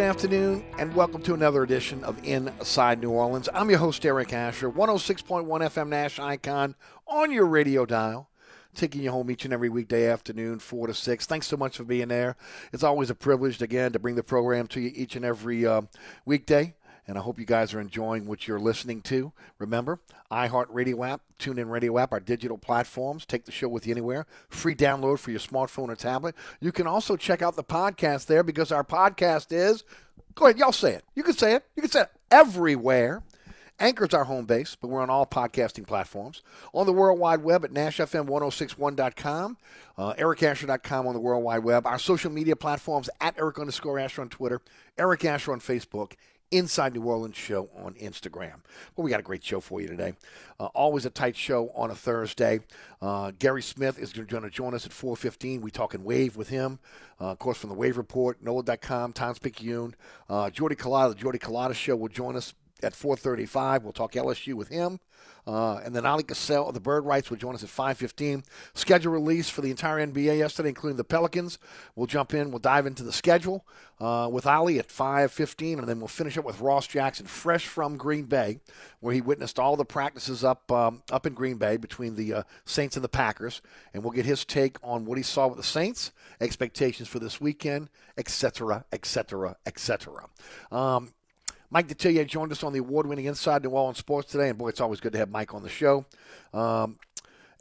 Good afternoon, and welcome to another edition of Inside New Orleans. I'm your host, Eric Asher, 106.1 FM Nash Icon on your radio dial, taking you home each and every weekday afternoon, 4 to 6. Thanks so much for being there. It's always a privilege, again, to bring the program to you each and every uh, weekday. And I hope you guys are enjoying what you're listening to. Remember, iHeartRadio app, TuneIn Radio app, our digital platforms. Take the show with you anywhere. Free download for your smartphone or tablet. You can also check out the podcast there because our podcast is, go ahead, y'all say it. You can say it. You can say it everywhere. Anchor's our home base, but we're on all podcasting platforms. On the World Wide Web at NashFM1061.com, uh, EricAsher.com on the World Wide Web. Our social media platforms at Eric underscore Asher on Twitter, Eric Asher on Facebook, Inside New Orleans show on Instagram. Well, we got a great show for you today. Uh, always a tight show on a Thursday. Uh, Gary Smith is going to join us at 4.15. We talking Wave with him. Uh, of course, from the Wave Report, NOLA.com, Times-Picayune. Uh, Jordy Culotta, the Jordy Culotta Show will join us at 4:35. We'll talk LSU with him. Uh, and then Oleh Kosel of the Bird Writes will join us at 5:15. Schedule release for the entire NBA yesterday, including the Pelicans. We'll jump in. We'll dive into the schedule uh, with Oleh at 5:15, and then we'll finish up with Ross Jackson, fresh from Green Bay, where he witnessed all the practices up um, up in Green Bay between the uh, Saints and the Packers, and we'll get his take on what he saw with the Saints, expectations for this weekend, etc., etc., etc. Mike Detillier joined us on the award winning Inside New Orleans Sports today. And boy, it's always good to have Mike on the show. Um,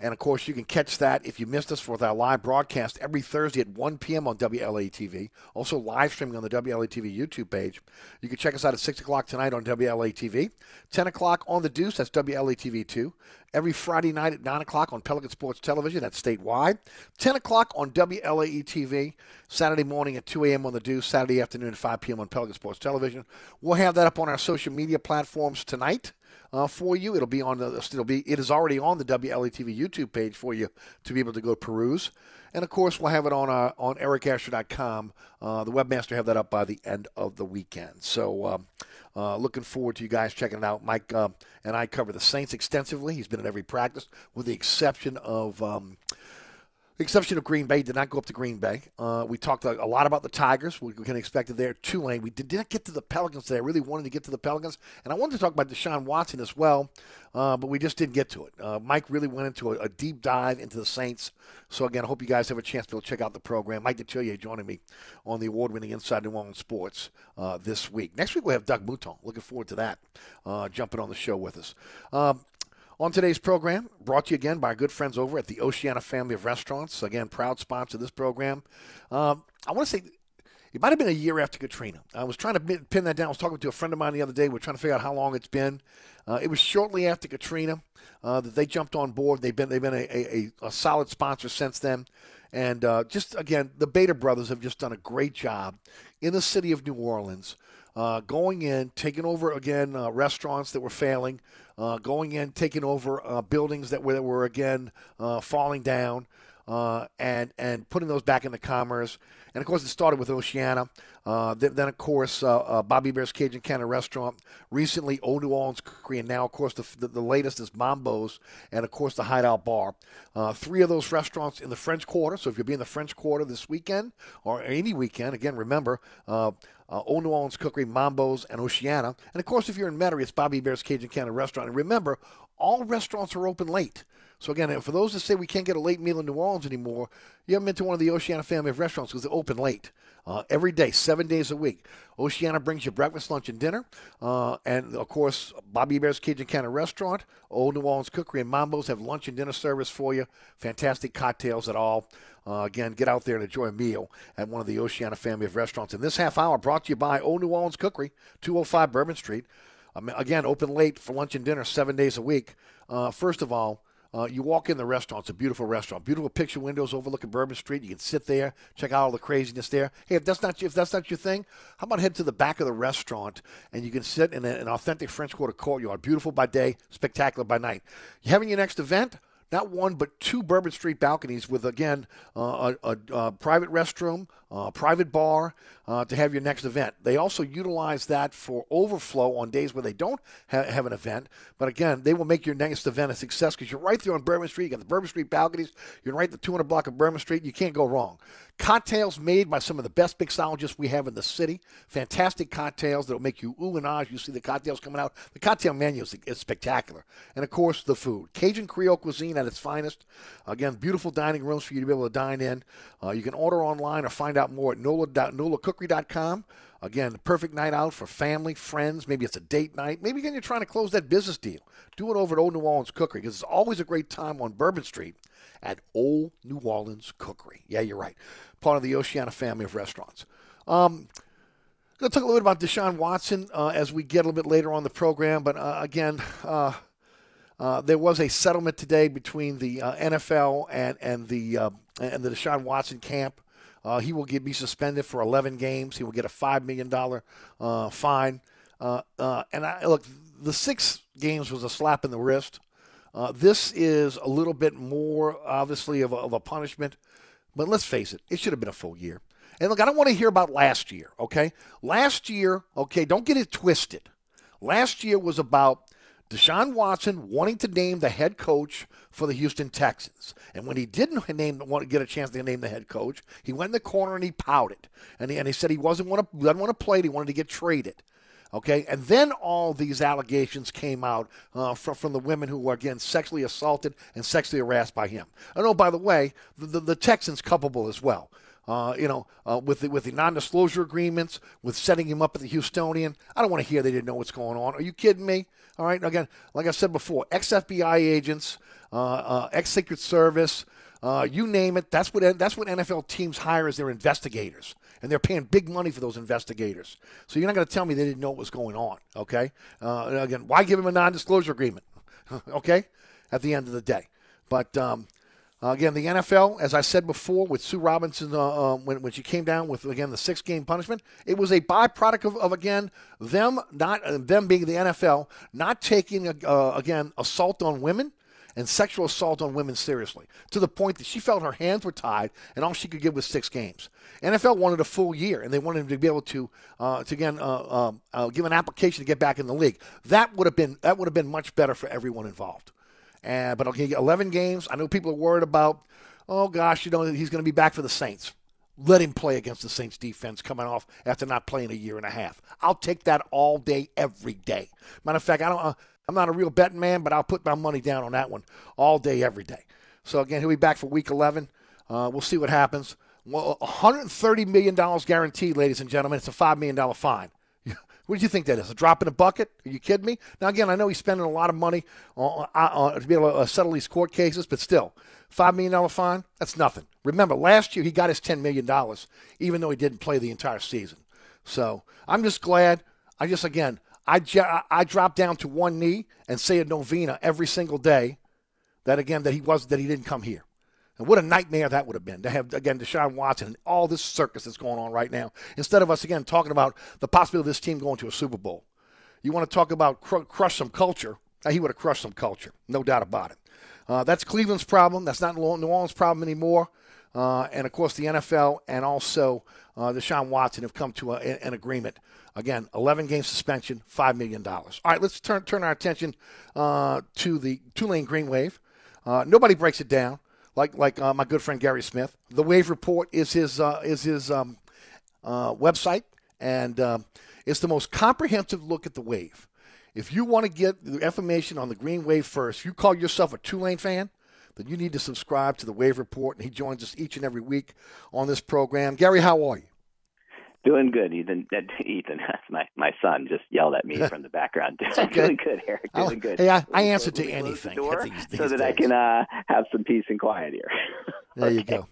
and of course, you can catch that if you missed us with our live broadcast every Thursday at 1 p.m. on WLAE TV. Also, live streaming on the WLAE TV YouTube page. You can check us out at 6 o'clock tonight on WLAE TV. 10 o'clock on The Deuce, that's WLAE TV 2. Every Friday night at 9 o'clock on Pelican Sports Television, that's statewide. 10 o'clock on WLAE TV. Saturday morning at 2 a.m. on The Deuce. Saturday afternoon at 5 p.m. on Pelican Sports Television. We'll have that up on our social media platforms tonight uh, for you. It'll be on the it'll be it is already on the WLAETV YouTube page for you to be able to go peruse. And of course, we'll have it on uh, on ericasher.com. Uh, the webmaster have that up by the end of the weekend. So. Um, uh, looking forward to you guys checking it out. Mike uh, and I cover the Saints extensively. He's been at every practice, with the exception of um, the exception of Green Bay, did not go up to Green Bay. Uh, we talked a, lot about the Tigers. We, we can expect it there. Tulane. We did, not get to the Pelicans today. I really wanted to get to the Pelicans, and I wanted to talk about Deshaun Watson as well, uh, but we just didn't get to it. Uh, Mike really went into a, a, deep dive into the Saints. So again, I hope you guys have a chance to go check out the program. Mike Detillier joining me on the award-winning Inside New Orleans Sports uh, this week. Next week we'll have Doug Mouton. Looking forward to that, uh, jumping on the show with us. Um, on today's program, brought to you again by our good friends over at the Oceana family of restaurants. Again, proud sponsor of this program. Um, I want to say it might have been a year after Katrina. I was trying to pin that down. I was talking to a friend of mine the other day. We are trying to figure out how long it's been. Uh, it was shortly after Katrina uh, that they jumped on board. They've been they've been a, a, a solid sponsor since then. And uh, just again, the Beta brothers have just done a great job in the city of New Orleans uh, going in, taking over again uh, restaurants that were failing, uh, going in, taking over uh, buildings that were, that were again uh, falling down, uh, and and putting those back into commerce. And of course, it started with Oceana. Uh, then, then, of course, uh, uh, Bobby Bear's Cajun Cannon Restaurant. Recently, Old New Orleans Cookery, and now, of course, the, the, the latest is Mambo's, and of course, the Hideout Bar. three of those restaurants in the French Quarter. So if you'll be in the French Quarter this weekend or any weekend, again, remember uh, Old New Orleans Cookery, Mambo's, and Oceana. And of course, if you're in Metairie, it's Bobby Bear's Cajun Cannon Restaurant. And remember, all restaurants are open late. So again, for those that say we can't get a late meal in New Orleans anymore, you haven't been to one of the Oceana family of restaurants because they're open late. Uh, every day, seven days a week. Oceana brings you breakfast, lunch, and dinner. Uh, and of course, Bobby Bear's Cajun Cannon Restaurant, Old New Orleans Cookery, and Mambo's have lunch and dinner service for you. Fantastic cocktails at all. Uh, again, get out there and enjoy a meal at one of the Oceana family of restaurants. And this half hour brought to you by Old New Orleans Cookery, 205 Bourbon Street. Again, open late for lunch and dinner, seven days a week. Uh, first of all, uh, you walk in the restaurant. It's a beautiful restaurant. Beautiful picture windows overlooking Bourbon Street. You can sit there, check out all the craziness there. Hey, if that's not if that's not your thing, how about head to the back of the restaurant and you can sit in an authentic French Quarter courtyard. Beautiful by day, spectacular by night. You having your next event? Not one but two Bourbon Street balconies with again uh, a, a, a, private restroom, a private bar uh, to have your next event. They also utilize that for overflow on days where they don't ha- have an event. But again, they will make your next event a success because you're right there on Bourbon Street. You got the Bourbon Street balconies. You're right the 200 block of Bourbon Street. You can't go wrong. Cocktails made by some of the best mixologists we have in the city. Fantastic cocktails that'll make you ooh and ah you see the cocktails coming out. The cocktail menu is, is spectacular. And of course, the food. Cajun Creole cuisine at its finest. Again, beautiful dining rooms for you to be able to dine in. Uh, you can order online or find out more at nolacookery.com. Again, the perfect night out for family, friends. Maybe it's a date night. Maybe again you're trying to close that business deal. Do it over at Old New Orleans Cookery because it's always a great time on Bourbon Street at Old New Orleans Cookery. Yeah, you're right. Part of the Oceana family of restaurants. Um, going to talk a little bit about Deshaun Watson uh, as we get a little bit later on the program. But uh, again, uh, uh, there was a settlement today between the uh, NFL and and the uh, and the Deshaun Watson camp. He will get, be suspended for 11 games. He will get a five million dollar fine. and I, look, the six games was a slap in the wrist. Uh, this is a little bit more, obviously, of a, of a punishment. But let's face it, it should have been a full year. And look, I don't want to hear about last year, okay? Last year, okay, don't get it twisted. Last year was about Deshaun Watson wanting to name the head coach for the Houston Texans. And when he didn't name want to get a chance to name the head coach, he went in the corner and he pouted. And he, and he said he wasn't want to doesn't want to play. He wanted to get traded. Okay, and then all these allegations came out uh, from, from the women who were again sexually assaulted and sexually harassed by him. And oh, by the way, the, the, the Texans culpable as well. Uh, you know, uh, with the, with the non-disclosure agreements, with setting him up at the Houstonian. I don't want to hear they didn't know what's going on. Are you kidding me? All right. Again, like I said before, ex-FBI agents, uh, uh, ex-Secret Service, uh, you name it. That's what that's what NFL teams hire as their investigators, and they're paying big money for those investigators. So you're not going to tell me they didn't know what was going on. Okay. Uh, again, why give them a non-disclosure agreement? okay. At the end of the day, but. Um, again, the NFL, as I said before, with Sue Robinson, uh, uh, when, when she came down with again the six game punishment, it was a byproduct of, of again them not them being the NFL not taking uh, again assault on women and sexual assault on women seriously to the point that she felt her hands were tied and all she could give was six games. NFL wanted a full year and they wanted him to be able to uh, to again um, give an application to get back in the league. That would have been that would have been much better for everyone involved. And but okay, 11 games. I know people are worried about. Oh gosh, you know he's going to be back for the Saints. Let him play against the Saints defense coming off after not playing a year and a half. I'll take that all day, every day. Matter of fact, I don't. Uh, I'm not a real betting man, but I'll put my money down on that one all day, every day. So again, he'll be back for Week 11. Uh, we'll see what happens. Well, 130 million dollars guaranteed, ladies and gentlemen. It's a five million dollar fine. What do you think that is? A drop in a bucket? Are you kidding me? Now, again, I know he's spending a lot of money on, on, on, to be able to uh, settle these court cases, but still, $5 million fine? That's nothing. Remember, last year he got his $10 million, even though he didn't play the entire season. So I'm just glad. I just, again, I, I drop down to one knee and say a novena every single day that, again, that he was that he didn't come here. And what a nightmare that would have been to have, again, Deshaun Watson and all this circus that's going on right now. Instead of us, again, talking about the possibility of this team going to a Super Bowl. You want to talk about cr- crush some culture? He would have crushed some culture, no doubt about it. Uh, that's Cleveland's problem. That's not New Orleans' problem anymore. Uh, and of course, the NFL and also uh, Deshaun Watson have come to a, an agreement. Again, 11 game suspension, $5 million. All right, let's turn, turn our attention uh, to the Tulane Green Wave. Uh, nobody breaks it down like like uh, my good friend Gary Smith. The Wave Report is his uh, is his um, uh, website, and um, it's the most comprehensive look at the wave. If you want to get the information on the Green Wave first, you call yourself a Tulane fan, then you need to subscribe to the Wave Report, and he joins us each and every week on this program. Gary, how are you? Doing good, Ethan. Ethan, that's my my son just yelled at me from the background. Doing okay. good, Eric. Doing I'll, good. Hey, I, I answer to anything these, these so that days. I can uh, have some peace and quiet here. there okay. you go.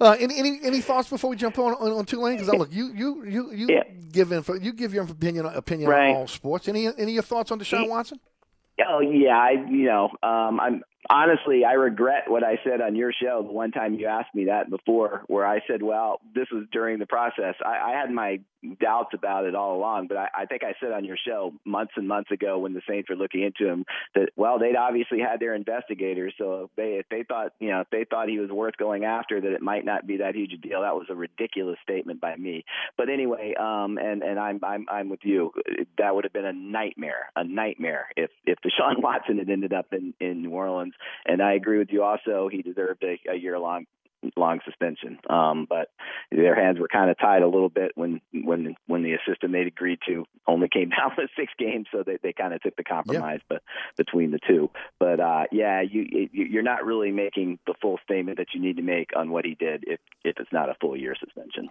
Uh, any, any any thoughts before we jump on on, on Tulane? Because look, you you you you yeah. give info, you give your opinion opinion right. on all sports. Any any of your thoughts on Deshaun Watson? Oh yeah, I you know um, I'm honestly, I regret what I said on your show the one time you asked me that before, where I said, well, this was during the process. I, I had my doubts about it all along, but I, I think I said on your show months and months ago when the Saints were looking into him that, well, they'd obviously had their investigators. So if they, if they thought, you know, if they thought he was worth going after, that it might not be that huge a deal. That was a ridiculous statement by me. But anyway, um, and, and I'm, I'm, I'm with you. That would have been a nightmare, a nightmare if, if Deshaun Watson had ended up in, in New Orleans and I agree with you. Also, he deserved a, a year long long suspension. Um, but their hands were kind of tied a little bit when when when the assistant they'd agreed to only came down with six games, so they they kind of took the compromise, yeah. but between the two. But uh, yeah, you you're not really making the full statement that you need to make on what he did if if it's not a full year suspension.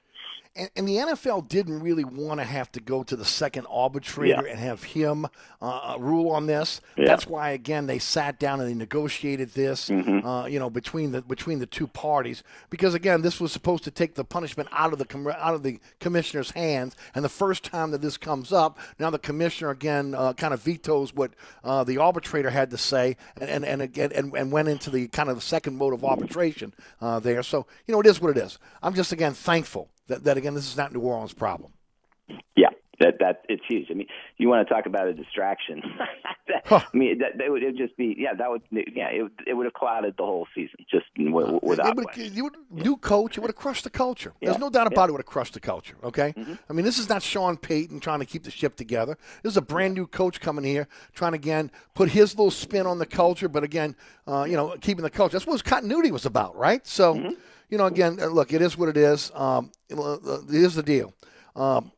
And, and the NFL didn't really want to have to go to the second arbitrator yeah. and have him uh, rule on this. Yeah. That's why again they sat down and they negotiated this, mm-hmm. uh, you know, between the between the two parties because again this was supposed to take the punishment out of the out of the commissioner's hands. And the first time that this comes up, now the commissioner again uh, kind of vetoes what uh, the arbitrator had to say, and and and, again, and and went into the kind of the second mode of arbitration uh, there. So you know it is what it is. I'm just again thankful that, that again this is not New Orleans' problem. Yeah, that that it's huge. I mean, you want to talk about a distraction? that, Huh. I mean, that, that would it'd just be yeah. That would yeah. It would- it would have clouded the whole season just w- without would- you would, new coach, it would have crushed the culture. There's no doubt. Mm-hmm. about it. It would have crushed the culture. Okay, I mean, this is not Sean Payton trying to keep the ship together. This is a brand new coach coming here, trying to again put his little spin on the culture, but again, uh, you know, keeping the culture. That's what his continuity was about, right? So, Mm-hmm. you know, again, uh, look, it is what it is. Um, uh, here's the deal. Um,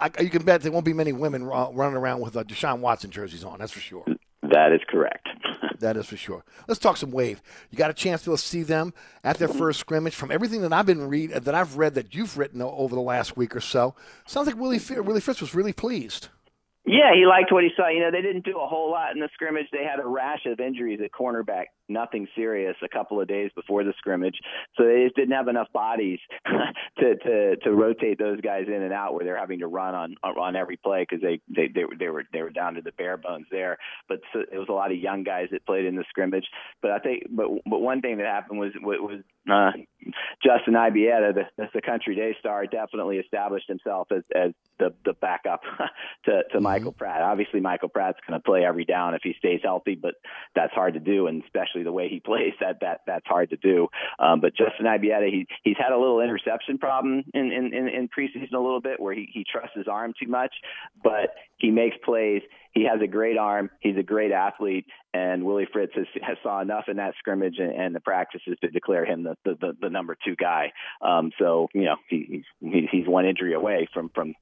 I, you can bet there won't be many women running around with uh, Deshaun Watson jerseys on. That's for sure. That is correct. That is for sure. Let's talk some wave. You got a chance to see them at their first scrimmage. From everything that I've been read that I've read that you've written over the last week or so, sounds like Willie Willie Fritz was really pleased. Yeah, he liked what he saw. You know, they didn't do a whole lot in the scrimmage. They had a rash of injuries at cornerback, nothing serious, a couple of days before the scrimmage. So they just didn't have enough bodies to to to rotate those guys in and out where they're having to run on on every play because they, they they were they were they were down to the bare bones there. But so, it was a lot of young guys that played in the scrimmage. But I think but but one thing that happened was was uh, Justin Ibieta, the, the Country Day star, definitely established himself as as the the backup to to Michael Pratt. Obviously, Michael Pratt's going to play every down if he stays healthy, but that's hard to do, and especially the way he plays, that that that's hard to do. Um, but Justin Ibieta, he he's had a little interception problem in in in, in preseason a little bit, where he he trusts his arm too much, but he makes plays. He has a great arm. He's a great athlete, and Willie Fritz has, has saw enough in that scrimmage and, and the practices to declare him the the, the, the number two guy. Um, so you know he, he's he's one injury away from from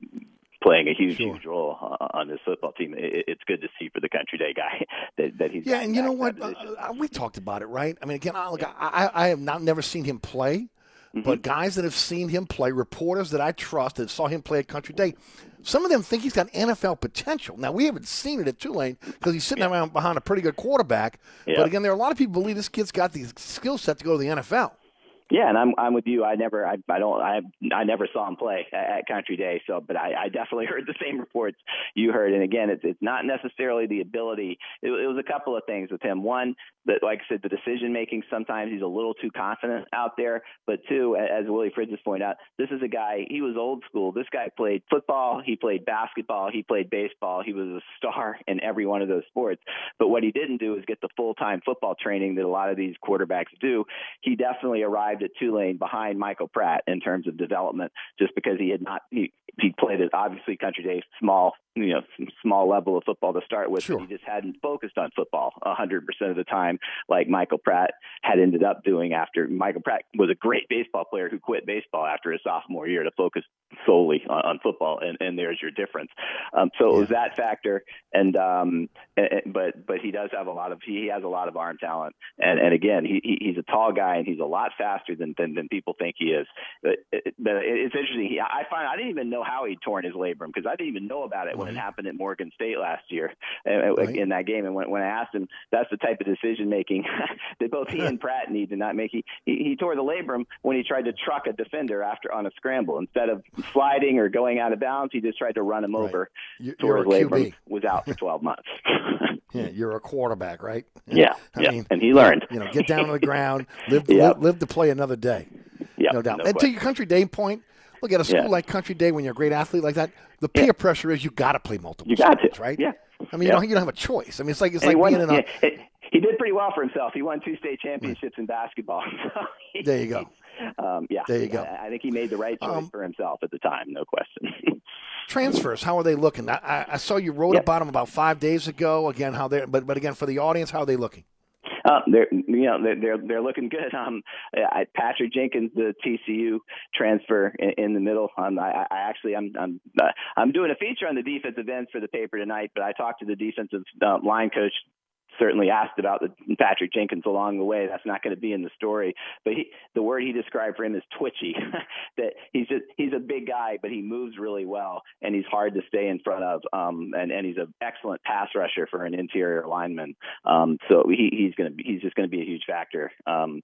playing a huge Sure. huge role uh, on this football team. It's good to see for the Country Day guy that that he's Yeah, and you know what? in that position. Uh, uh, we talked about it, right? I mean, again, I, look, I, I I have not never seen him play, Mm-hmm. but guys that have seen him play, reporters that I trust that saw him play at Country Day, some of them think he's got NFL potential. Now we haven't seen it at Tulane because he's sitting around behind a pretty good quarterback. Yeah. But again, there are a lot of people believe this kid's got the skill set to go to the NFL. Yeah, and I'm I'm with you. I never I I don't I I never saw him play at, at Country Day. So, but I, I definitely heard the same reports you heard. And again, it's it's not necessarily the ability. It, it was a couple of things with him. One, that like I said, the decision making. Sometimes he's a little too confident out there. But two, as Willie Fritz's pointed out, this is a guy. He was old school. This guy played football. He played basketball. He played baseball. He was a star in every one of those sports. But what he didn't do is get the full time football training that a lot of these quarterbacks do. He definitely arrived at Tulane behind Michael Pratt in terms of development, just because he had not he he played at obviously Country Day small you know small level of football to start with. Sure. But he just hadn't focused on football a hundred percent of the time, like Michael Pratt had ended up doing after Michael Pratt was a great baseball player who quit baseball after his sophomore year to focus solely on, on football, and, and there's your difference. Um, so it was that factor, and um, and, and- but but he does have a lot of he has a lot of arm talent, and and again he, he he's a tall guy and he's a lot faster than than, than people think he is. But, it, but it's interesting. He, I find I didn't even know how he'd torn his labrum because I didn't even know about it when it happened at Morgan State last year uh, Right. in that game. And when when I asked him, that's the type of decision making that both he and Pratt need to not make. He, he he tore the labrum when he tried to truck a defender after on a scramble instead of sliding or going out of bounds. He just tried to run him Right. over. You- Tore his labrum. Was out for 12 months. Yeah, you're a quarterback, right? yeah, I yeah. mean, and he learned. You know, get down on the ground, live, live, live to play another day. Yep, no doubt. no and to your Country Day point, look at a school Yeah. like Country Day when you're a great athlete like that. The peer pressure is you got to play multiple You got to, right? yeah. I mean, you don't you don't have a choice. I mean, it's like it's And like won- being in a. yeah, it- he did pretty well for himself. He won two state championships in basketball. So he- There you go. Um, yeah, There you go. I think he made the right choice Um, for himself at the time, no question. Transfers, how are they looking? I, I, I saw you wrote Yep. about them about five days ago. Again, how they but but again for the audience, how are they looking? Uh, they're you know they're they're, looking good. Um, I, Patrick Jenkins, the TCU transfer in, in the middle. Um, I, I actually I'm I'm uh, I'm doing a feature on the defensive ends for the paper tonight, but I talked to the defensive uh, line coach. Certainly asked about the Patrick Jenkins along the way. That's not going to be in the story, but he, the word he described for him is twitchy. that he's just he's a big guy, but he moves really well, and he's hard to stay in front of. Um, and and he's an excellent pass rusher for an interior lineman. Um, so he, he's going to he's just going to be a huge factor. Um,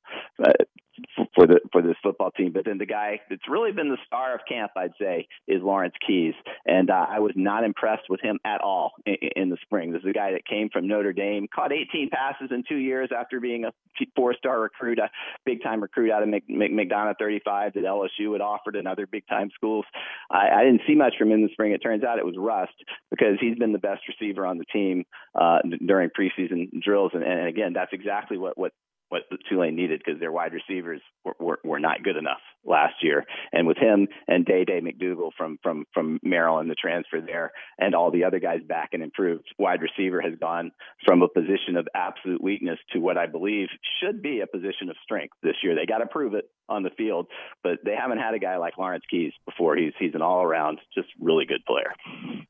for, the for this football team. But then the guy that's really been the star of camp, I'd say, is Lawrence Keys, and uh, I was not impressed with him at all in, in the spring. This is a guy that came from Notre Dame, caught 18 passes in two years after being a four-star recruit, a big-time recruit out of Mc, Mc, McDonough 35 that LSU had offered and other big-time schools. I, I didn't see much from him in the spring. It turns out it was rust because he's been the best receiver on the team uh, during preseason drills, and, and again, that's exactly what what what the Tulane needed because their wide receivers were, were, were not good enough last year. And with him and Dea Dea McDougle from from from Maryland, the transfer there, and all the other guys back and improved, wide receiver has gone from a position of absolute weakness to what I believe should be a position of strength this year. They got to prove it on the field, but they haven't had a guy like Lawrence Keys before. He's he's an all around just really good player.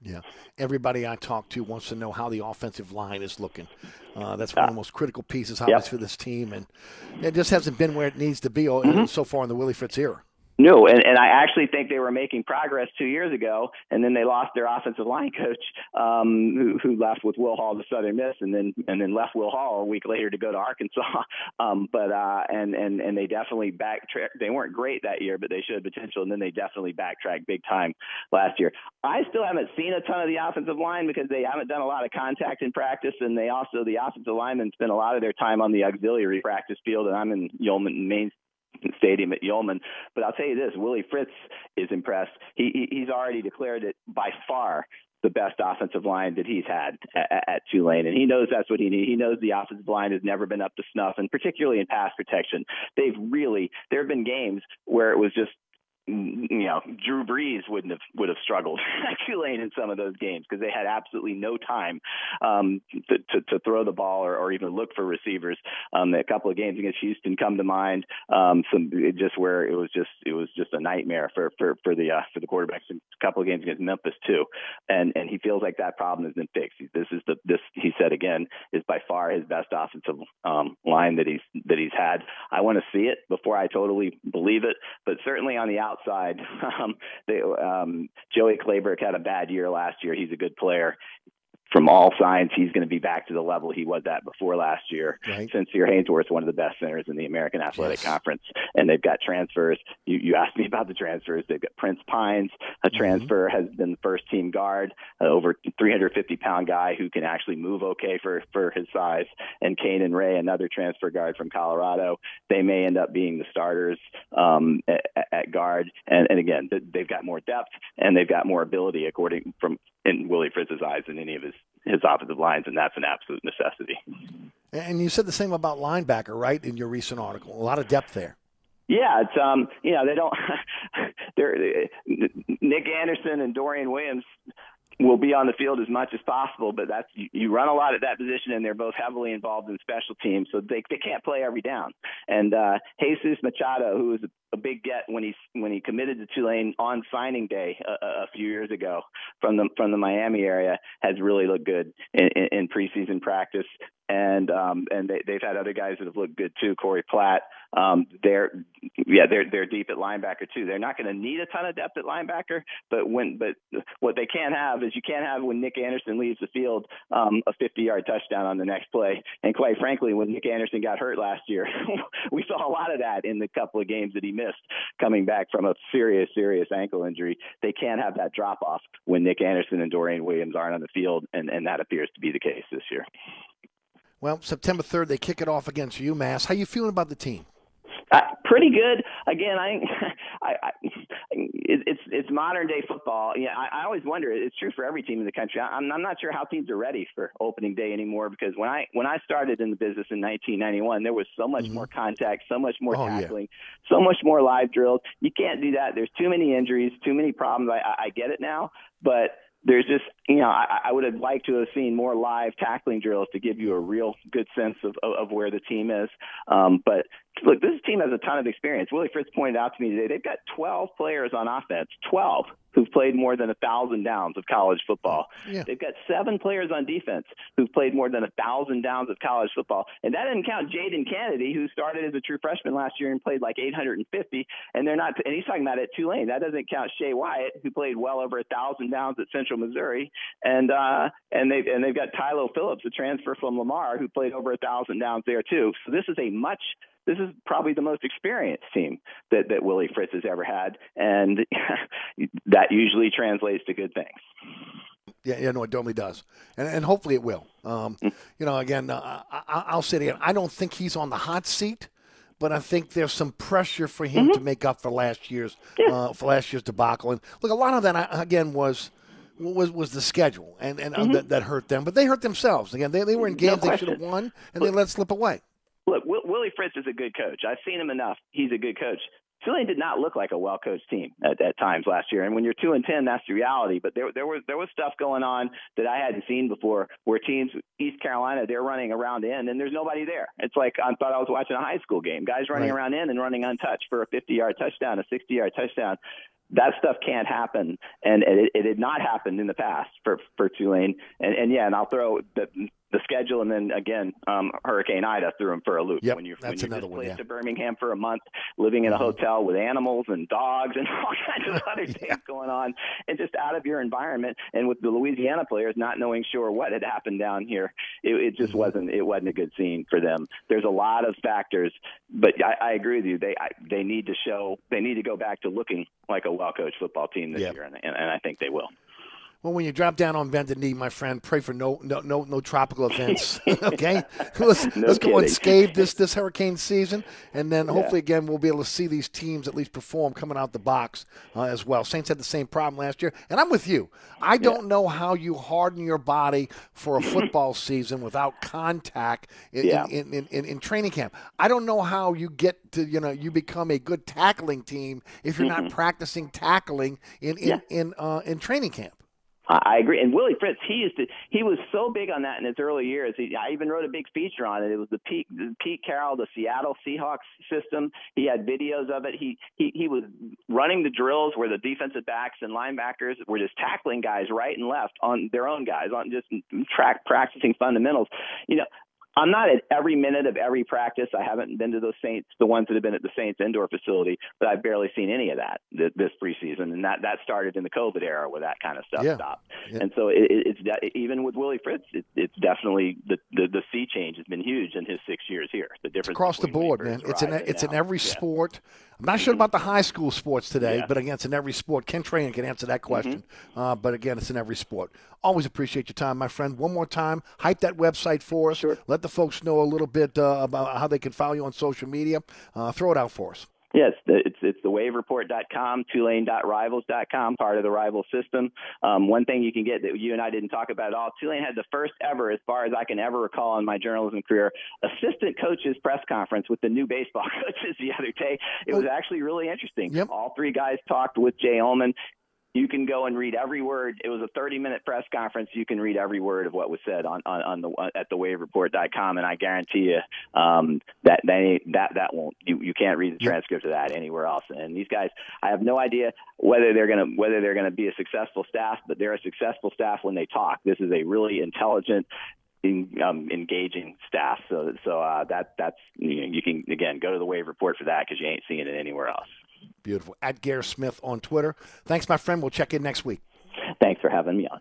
Yeah, everybody I talk to wants to know how the offensive line is looking. Uh, that's one of the most critical pieces, obviously, yep. for this team, and it just hasn't been where it needs to be mm-hmm. so far in the Willie Fritz era. No, and, and I actually think they were making progress two years ago, and then they lost their offensive line coach, um, who, who left with Will Hall to Southern Miss, and then and then left Will Hall a week later to go to Arkansas. Um, but uh, and and and they definitely backtracked. They weren't great that year, but they showed potential, and then they definitely backtracked big time last year. I still haven't seen a ton of the offensive line because they haven't done a lot of contact in practice, and they also the offensive linemen spend a lot of their time on the auxiliary practice field, and I'm in Yulman, Main Stadium at Yulman. But I'll tell you this: Willie Fritz is impressed. He, he he's already declared it by far the best offensive line that he's had at, at Tulane, and he knows that's what he needs. He knows the offensive line has never been up to snuff, and particularly in pass protection, they've really. There have been games where it was just you know, Drew Brees wouldn't have would have struggled at Tulane in some of those games because they had absolutely no time um, to, to, to throw the ball or, or even look for receivers. Um, a couple of games against Houston come to mind. Um, some just where it was just it was just a nightmare for for for the uh, for the quarterbacks. A couple of games against Memphis too, and and he feels like that problem has been fixed. This is the this he said again is by far his best offensive um, line that he's that he's had. I want to see it before I totally believe it, but certainly on the out outside. Um, they, um, Joey Claybrook had a bad year last year. He's a good player from all signs, he's going to be back to the level he was at before last year. Right. Sincere Haynesworth, one of the best centers in the American Athletic yes. Conference, and they've got transfers. You, you asked me about the transfers. They've got Prince Pines, a mm-hmm. transfer, has been the first team guard, uh, over 350 pound guy who can actually move okay for for his size, and Kane and Ray, another transfer guard from Colorado. They may end up being the starters um, at, at guard, and, and again, they've got more depth and they've got more ability, according from in Willie Fritz's eyes than any of his his offensive lines, and that's an absolute necessity. And you said the same about linebacker, right? In your recent article, a lot of depth there. Yeah, it's um, you know, they don't. they're Nick Anderson and Dorian Williams will be on the field as much as possible, but that's you, you run a lot at that position, and they're both heavily involved in special teams, so they they can't play every down. And uh, Jesus Machado, who was a, a big get when he when he committed to Tulane on signing day a, a few years ago from the from the Miami area, has really looked good in, in, in preseason practice and um, and they, they've had other guys that have looked good too. Corey Platt, um, they're yeah they're they're deep at linebacker too. They're not going to need a ton of depth at linebacker, but when but what they can't have is you can't have when Nick Anderson leaves the field um, a 50 yard touchdown on the next play. And quite frankly, when Nick Anderson got hurt last year, we saw a lot of that in the couple of games that he missed coming back from a serious serious ankle injury. They can't have that drop off when Nick Anderson and Dorian Williams aren't on the field, and and that appears to be the case this year. Well, September 3rd, they kick it off against UMass. How you feeling about the team? Uh, pretty good. Again, I, I, I it's it's modern day football. Yeah, I, I always wonder. It's true for every team in the country. I'm I'm not sure how teams are ready for opening day anymore because when I when I started in the business in 1991, there was so much mm-hmm. more contact, so much more oh, tackling, yeah. so much more live drills. You can't do that. There's too many injuries, too many problems. I I, I get it now, but there's just you know I, I would have liked to have seen more live tackling drills to give you a real good sense of of, of where the team is. Um, but look, this team has a ton of experience. Willie Fritz pointed out to me today they've got 12 players on offense, 12 who've played more than a thousand downs of college football. Yeah. They've got seven players on defense who've played more than a thousand downs of college football, and that didn't count Jadon Canady, who started as a true freshman last year and played like 850. And they're not, and he's talking about at Tulane. That doesn't count Shae Wyatt, who played well over a thousand downs at Central Missouri, and uh, and they and they've got Tylo Phillips, a transfer from Lamar, who played over a thousand downs there too. So this is a much this is probably the most experienced team that that Willie Fritz has ever had, and that usually translates to good things. Yeah, yeah, no, it totally does, and, and hopefully it will. Um, you know, again, uh, I, I'll say it again. I don't think he's on the hot seat, but I think there's some pressure for him to make up for last year's uh, for last year's debacle. And look, a lot of that again was was was the schedule, and and uh, that, that hurt them. But they hurt themselves. Again, they, they were in games they should have won, and they let slip away. Look, Will, Willie Fritz is a good coach. I've seen him enough. He's a good coach. Tulane did not look like a well coached team at, at times last year. And when you're two and ten, that's the reality. But there there was there was stuff going on that I hadn't seen before where teams East Carolina, they're running around in and there's nobody there. It's like I thought I was watching a high school game. Guys running Right. around in and running untouched for a fifty yard touchdown, a sixty yard touchdown. That stuff can't happen, and it, it had not happened in the past for for Tulane. And, and yeah, and I'll throw the the schedule, and then again, um, Hurricane Ida threw him for a loop. Yep, when you're that's when you're another one, yeah. to Birmingham for a month, living in a hotel with animals and dogs and all kinds of other things going on, and just out of your environment. And with the Louisiana players not knowing sure what had happened down here, it, it just wasn't it wasn't a good scene for them. There's a lot of factors, but I, I agree with you. They I, they need to show they need to go back to looking like a well coached football team this Yep. year, and, and, and I think they will. Well, when you drop down on bended knee, my friend, pray for no no no, no tropical events. okay, let's No let's go unscathed this this hurricane season, and then hopefully again we'll be able to see these teams at least perform coming out the box uh, as well. Saints had the same problem last year, and I'm with you. I don't know how you harden your body for a football season without contact in, Yeah. in, in, in, in training camp. I don't know how you get to you know you become a good tackling team if you're not practicing tackling in in Yeah. in, uh, in training camp. I agree. And Willie Fritz, he used to, he was so big on that in his early years. He, I even wrote a big feature on it. It was the Pete, Pete Carroll, the Seattle Seahawks system. He had videos of it. He, he, he was running the drills where the defensive backs and linebackers were just tackling guys right and left on their own guys on just track practicing fundamentals. You know, I'm not at every minute of every practice. I haven't been to those Saints, the ones that have been at the Saints indoor facility, but I've barely seen any of that th- this preseason, and that that started in the COVID era where that kind of stuff Yeah. stopped. Yeah. And so it, it- it's de- even with Willie Fritz, it, it's definitely the, the the sea change has been huge in his six years here. The difference across the board, man. It's in it's in every Yeah. sport. I'm not sure about the high school sports today, but again, it's in every sport. Ken Trahan can answer that question. Uh, but again, it's in every sport. Always appreciate your time, my friend. One more time, hype that website for us. Sure. Let the folks know a little bit uh, about how they can follow you on social media. Uh, throw it out for us. Yes, it's it's the wavereport.com, tulane.rivals.com, part of the rival system. Um, one thing you can get that you and I didn't talk about at all, Tulane had the first ever, as far as I can ever recall in my journalism career, assistant coaches press conference with the new baseball coaches the other day. It was actually really interesting. Yep. All three guys talked with Jay Uhlman. You can go and read every word. It was a 30 minute press conference. You can read every word of what was said on, on, on the at the wavereport.com, and I guarantee you um, that that ain't- that that won't you you can't read the transcript of that anywhere else. And these guys, I have no idea whether they're gonna whether they're gonna be a successful staff, but they're a successful staff when they talk. This is a really intelligent. In, um, engaging staff, so so uh, that that's you, know, you can again go to the wave report for that because you ain't seeing it anywhere else. Beautiful. At Gare Smith on Twitter. Thanks, my friend. We'll check in next week. Thanks for having me on.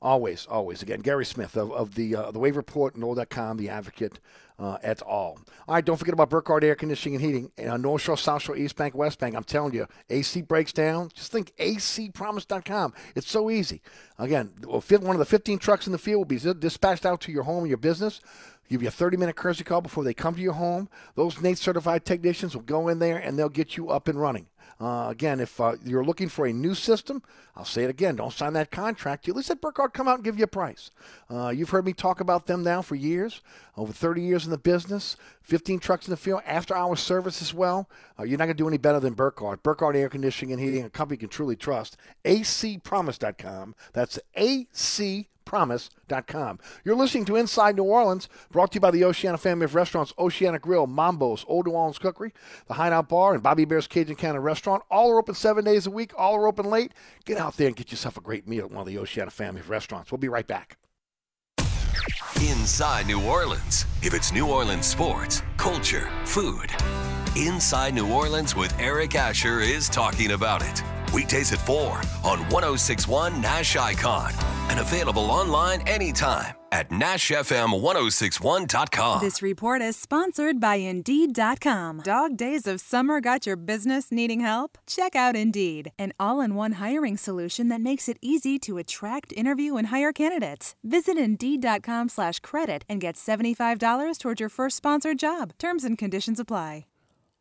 Always, always. Again, Gary Smith of, of the uh, the Wave Report, NOL.com, The Advocate, uh, et al. All right, don't forget about Burkhardt Air Conditioning and Heating. Uh, North Shore, South Shore, East Bank, West Bank. I'm telling you, AC breaks down. Just think acpromise.com. It's so easy. Again, one of the 15 trucks in the field will be dispatched out to your home and your business. Give you a 30 minute courtesy call before they come to your home. Those Nate certified technicians will go in there and they'll get you up and running. Uh, again, if uh, you're looking for a new system, I'll say it again. Don't sign that contract. At least let Burkhardt come out and give you a price. Uh, you've heard me talk about them now for years, over 30 years in the business, 15 trucks in the field, after hour service as well. Uh, you're not going to do any better than Burkhardt. Burkhardt Air Conditioning and Heating, a company you can truly trust. acpromise.com. That's AC promise.com. You're listening to Inside New Orleans, brought to you by the Oceana family of restaurants, Oceana Grill, Mambo's, Old New Orleans Cookery, the Hideout Bar, and Bobby Bear's Cajun Cannon Restaurant. All are open seven days a week. All are open late. Get out there and get yourself a great meal at one of the Oceana family of restaurants. We'll be right back. Inside New Orleans. If it's New Orleans sports, culture, food. Inside New Orleans with Eric Asher is talking about it. Weekdays at 4 on 1061 Nash Icon and available online anytime at NashFM1061.com. This report is sponsored by Indeed.com. Dog days of summer got your business needing help? Check out Indeed, an all in one hiring solution that makes it easy to attract, interview, and hire candidates. Visit Indeed.com slash credit and get $75 toward your first sponsored job. Terms and conditions apply.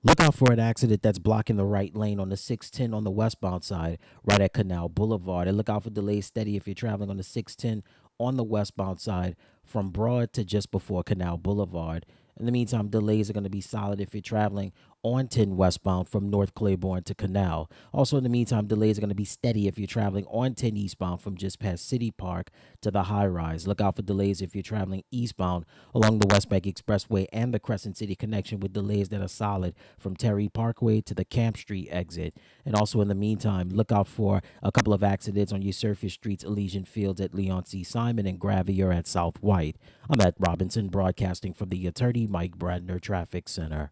Look out for an accident that's blocking the right lane on the 610 on the westbound side, right at Canal Boulevard. And look out for delays steady if you're traveling on the 610 on the westbound side from Broad to just before Canal Boulevard. In the meantime, delays are going to be solid if you're traveling on 10 westbound from North Claiborne to Canal. Also, in the meantime, delays are going to be steady if you're traveling on 10 eastbound from just past City Park to the high rise. Look out for delays if you're traveling eastbound along the West Bank Expressway and the Crescent City connection with delays that are solid from Terry Parkway to the Camp Street exit. And also, in the meantime, look out for a couple of accidents on your surface streets, Elysian Fields at Leon C. Simon and Gravier at South White. I'm at Robinson, broadcasting from the Attorney Mike Brandner Traffic Center.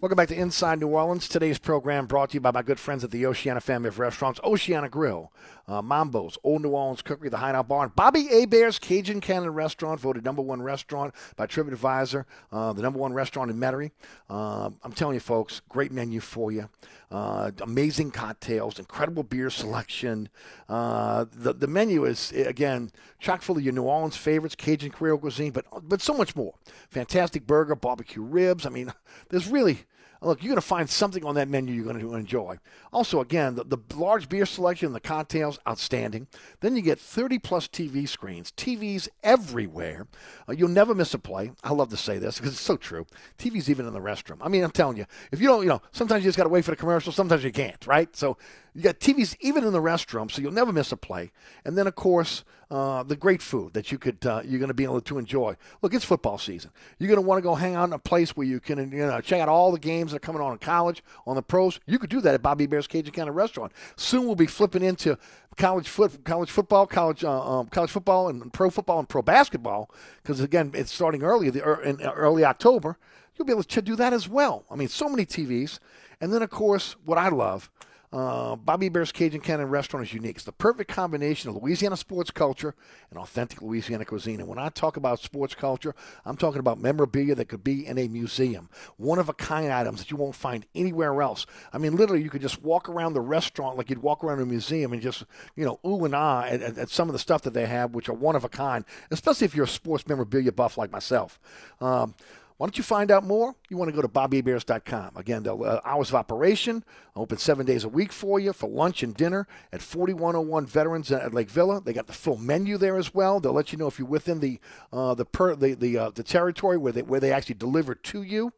Welcome back to Inside New Orleans. Today's program brought to you by my good friends at the Oceana family of restaurants, Oceana Grill, uh, Mambo's, Old New Orleans Cookery, the Hideout Bar, and Bobby Hebert's Cajun Cannon Restaurant, voted number one restaurant by TripAdvisor, uh, the number one restaurant in Metairie. Uh, I'm telling you, folks, great menu for you. Uh, amazing cocktails, incredible beer selection. Uh, the the menu is again chock full of your New Orleans favorites, Cajun Creole cuisine, but but so much more. Fantastic burger, barbecue ribs. I mean, there's really look, you're going to find something on that menu you're going to enjoy. Also, again, the, the large beer selection, the cocktails, outstanding. Then you get 30 plus TV screens, TVs everywhere. Uh, you'll never miss a play. I love to say this because it's so true. TVs even in the restroom. I mean, I'm telling you, if you don't, you know, sometimes you just got to wait for the commercial, sometimes you can't, right? So you got TVs even in the restroom, so you'll never miss a play. And then, of course, uh, the great food that you could uh, you're going to be able to enjoy. Look, it's football season. You're going to want to go hang out in a place where you can you know check out all the games that are coming on in college, on the pros. You could do that at Bobby Hebert's Cajun Cannon Restaurant. Soon we'll be flipping into college foot, college football, college uh, um, college football, and pro football and pro basketball. Because again, it's starting early the, er, in early October. You'll be able to do that as well. I mean, so many TVs, and then of course, what I love Uh, Bobby Hebert's Cajun Cannon Restaurant is unique. It's the perfect combination of Louisiana sports culture and authentic Louisiana cuisine. And when I talk about sports culture, I'm talking about memorabilia that could be in a museum, one of a kind items that you won't find anywhere else. I mean, literally, you could just walk around the restaurant like you'd walk around a museum and just, you know, ooh and ah at, at, at some of the stuff that they have, which are one of a kind, especially if you're a sports memorabilia buff like myself. Um, why don't you find out more? You want to go to BobbyBears.com. Again, the uh, hours of operation open seven days a week for you for lunch and dinner at 4101 Veterans at Lake Villa. They got the full menu there as well. They'll let you know if you're within the uh, the per, the the, uh, the territory where they where they actually deliver to you.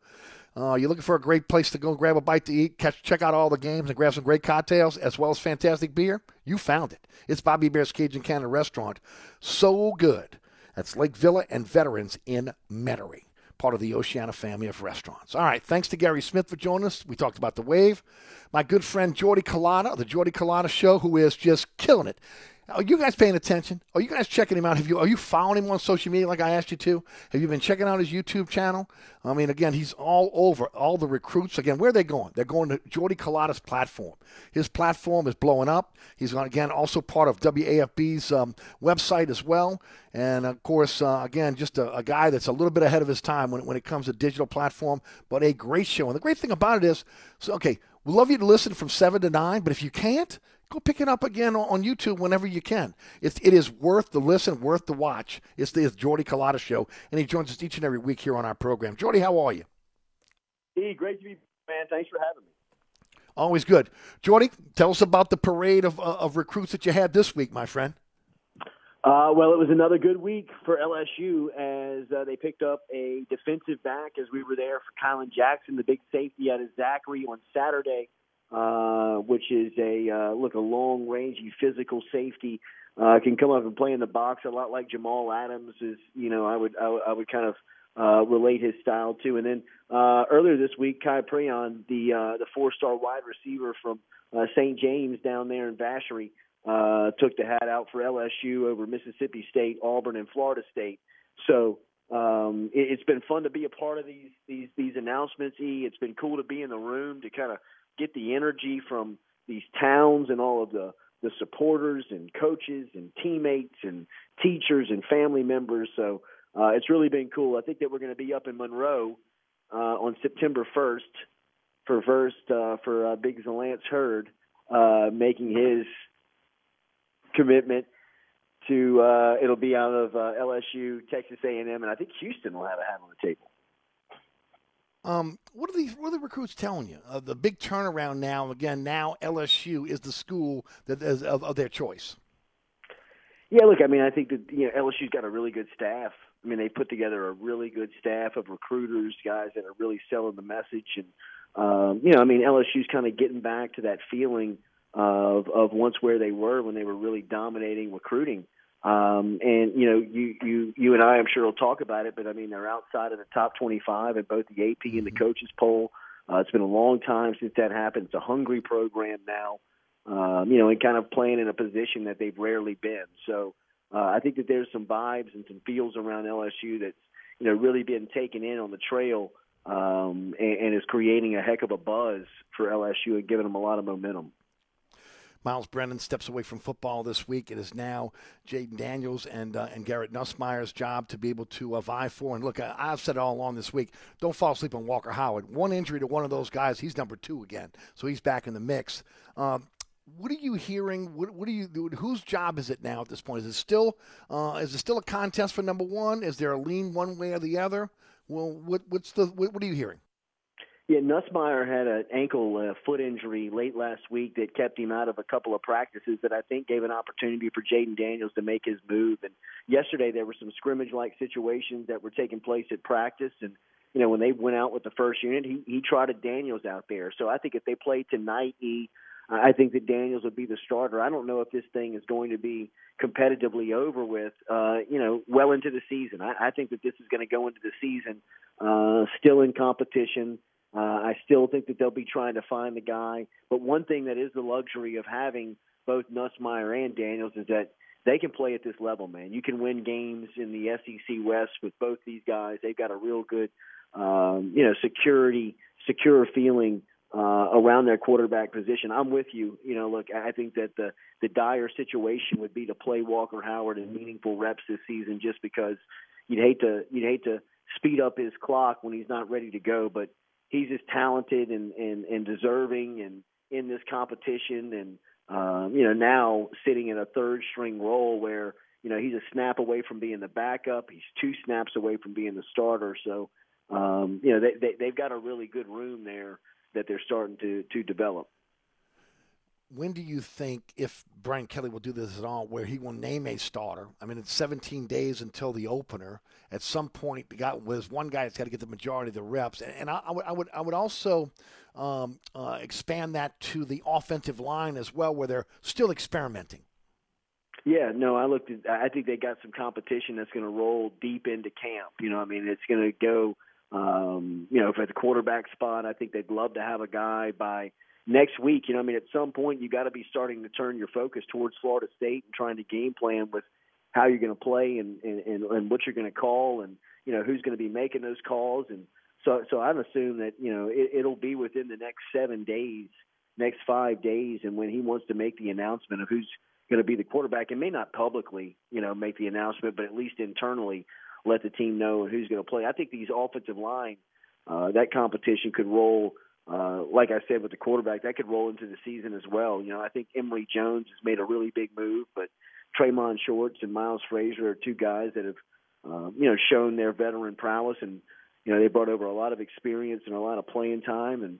Uh, you're looking for a great place to go grab a bite to eat, catch, check out all the games, and grab some great cocktails as well as fantastic beer. You found it. It's Bobby Hebert's Cajun Cannon Restaurant. So good. That's Lake Villa and Veterans in Metairie part of the Oceana family of restaurants. All right, thanks to Gary Smith for joining us. We talked about the wave. My good friend Jordy Culotta, the Jordy Culotta Show, who is just killing it. Are you guys paying attention? Are you guys checking him out? Have you are you following him on social media like I asked you to? Have you been checking out his YouTube channel? I mean, again, he's all over all the recruits. Again, where are they going? They're going to Jordy Culotta's platform. His platform is blowing up. He's again also part of WAFB's um, website as well. And of course, uh, again, just a, a, guy that's a little bit ahead of his time when, when it comes to digital platform, but a great show. And the great thing about it is, so okay, we love you to listen from seven to nine, but if you can't, go pick it up again on YouTube whenever you can. It's, it is worth the listen, worth the watch. It's the it's Jordy Culotta Show, and he joins us each and every week here on our program. Jordy, how are you? Hey, great to be man. Thanks for having me. Always good. Jordy, tell us about the parade of, uh, of recruits that you had this week, my friend. Uh, well, it was another good week for LSU as uh, they picked up a defensive back as we were there for Kylan Jackson, the big safety out of Zachary on Saturday uh, which is a uh, look a long rangey physical safety. Uh, can come up and play in the box a lot like Jamal Adams is. You know, I would I, would, I would kind of uh, relate his style to. And then uh, earlier this week, Khai Prean, the uh, the four star wide receiver from uh, St. James down there in Vacherie, uh, took the hat out for LSU over Mississippi State, Auburn, and Florida State. So um, it, it's been fun to be a part of these these these announcements. E, it's been cool to be in the room to kind of get the energy from these towns and all of the the supporters and coaches and teammates and teachers and family members. So uh, it's really been cool. I think that we're going to be up in Monroe uh, on September 1st for first uh, for uh, Big Lance Heard uh, making his commitment to. Uh, it'll be out of LSU, Texas A&M, and I think Houston will have a hat on the table. Um, what are these? What are the recruits telling you? Uh, the big turnaround now. Again, now LSU is the school that is of, of their choice. Yeah, look, I mean, I think that you know LSU's got a really good staff. I mean, they put together a really good staff of recruiters, guys that are really selling the message, and um, you know, I mean, LSU's kind of getting back to that feeling of of once where they were when they were really dominating recruiting. Um, and you know, you you you and I, I'm sure, will talk about it. But I mean, they're outside of the top 25 in both the AP and the mm-hmm. coaches poll. Uh, it's been a long time since that happened. It's a hungry program now, um, you know, and kind of playing in a position that they've rarely been. So uh, I think that there's some vibes and some feels around LSU that's you know really been taken in on the trail um, and, and is creating a heck of a buzz for LSU and giving them a lot of momentum. Myles Brennan steps away from football this week. It is now Jayden Daniels and uh, and Garrett Nussmeier's job to be able to uh, vie for. And look, I, have said it all along this week. Don't fall asleep on Walker Howard. One injury to one of those guys, he's number two again, so he's back in the mix. Um, what are you hearing? What, what are you? Whose job is it now at this point? Is it still uh, is it still a contest for number one? Is there a lean one way or the other? Well, what, what's the what, what are you hearing? Yeah, Nussmeier had an ankle uh, foot injury late last week that kept him out of a couple of practices that I think gave an opportunity for Jayden Daniels to make his move. And yesterday there were some scrimmage-like situations that were taking place at practice, and you know when they went out with the first unit, he he trotted Daniels out there. So I think if they play tonight, he I think that Daniels would be the starter. I don't know if this thing is going to be competitively over with, uh, you know, well into the season. I, I think that this is going to go into the season uh, still in competition. Uh, I still think that they'll be trying to find the guy. But one thing that is the luxury of having both Nussmeier and Daniels is that they can play at this level, man. You can win games in the SEC West with both these guys. They've got a real good, um, you know, security, secure feeling uh, around their quarterback position. I'm with you. You know, look, I think that the the dire situation would be to play Walker Howard in meaningful reps this season, just because you'd hate to you'd hate to speed up his clock when he's not ready to go. But he's as talented and and, and deserving and in this competition, and um, you know now sitting in a third string role where you know he's a snap away from being the backup. He's two snaps away from being the starter. So um, you know they, they they've got a really good room there that they're starting to to develop. When do you think, if Brian Kelly will do this at all, where he will name a starter? I mean, it's 17 days until the opener. At some point, the guy was one guy that's got to get the majority of the reps, and, and I, I, would, I would, I would also um, uh, expand that to the offensive line as well, where they're still experimenting. Yeah, no, I looked at. I think they got some competition that's going to roll deep into camp. You know, I mean, it's going to go um, you know, if at the quarterback spot, I think they'd love to have a guy by next week. You know, I mean, at some point you got to be starting to turn your focus towards Florida State and trying to game plan with how you're going to play and, and and what you're going to call and you know who's going to be making those calls and so so I'm assuming that you know it, it'll be within the next seven days, next five days, and when he wants to make the announcement of who's going to be the quarterback, and may not publicly you know make the announcement, but at least internally let the team know who's going to play. I think these offensive line, uh, that competition could roll. Uh, like I said with the quarterback, that could roll into the season as well. You know, I think Emery Jones has made a really big move, but Tre'Mon Shorts and Miles Frazier are two guys that have, uh, you know, shown their veteran prowess, and you know they brought over a lot of experience and a lot of playing time, and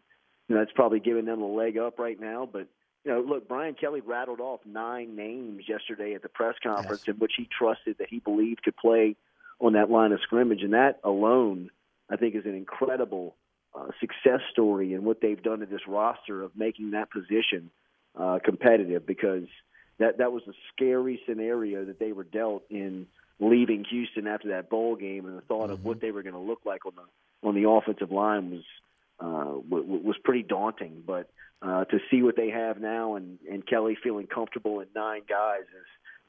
you know that's probably giving them a leg up right now. But you know, look, Brian Kelly rattled off nine names yesterday at the press conference yes. in which he trusted that he believed could play on that line of scrimmage, and that alone, I think, is an incredible uh, success story in what they've done to this roster of making that position uh, competitive. Because that that was a scary scenario that they were dealt in leaving Houston after that bowl game, and the thought mm-hmm. of what they were going to look like on the on the offensive line was uh, w- was pretty daunting. But uh, to see what they have now, and and Kelly feeling comfortable in nine guys is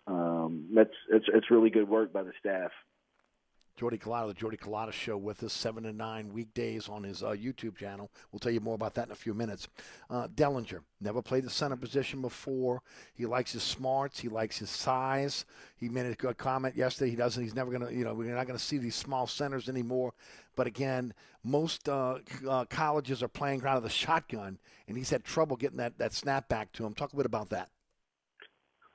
um, that's it's it's really good work by the staff. Jordy Culotta, the Jordy Culotta Show, with us seven to nine weekdays on his uh, YouTube channel. We'll tell you more about that in a few minutes. Uh, Dellinger never played the center position before. He likes his smarts. He likes his size. He made a good comment yesterday. He doesn't. He's never going to. You know, we're not going to see these small centers anymore. But again, most uh, uh, colleges are playing out of the shotgun, and he's had trouble getting that that snap back to him. Talk a bit about that.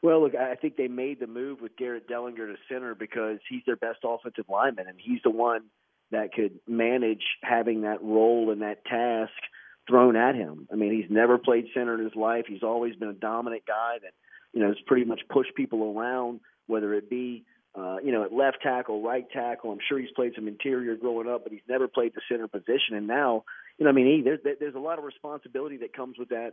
Well, look, I think they made the move with Garrett Dellinger to center because he's their best offensive lineman, and he's the one that could manage having that role and that task thrown at him. I mean, he's never played center in his life. He's always been a dominant guy that, you know, has pretty much pushed people around, whether it be, uh, you know, at left tackle, right tackle. I'm sure he's played some interior growing up, but he's never played the center position. And now, you know, I mean, he, there's there's a lot of responsibility that comes with that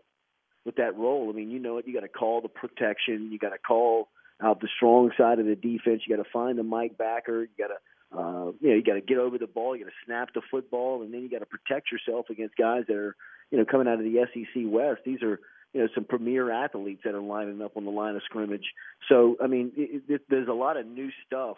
with that role. I mean, you know it. You got to call the protection. You got to call out the strong side of the defense. You got to find the Mike backer. You got to uh, you know, you got to get over the ball. You got to snap the football, and then you got to protect yourself against guys that are, you know, coming out of the SEC West. These are, you know, some premier athletes that are lining up on the line of scrimmage. So, I mean, it, it, there's a lot of new stuff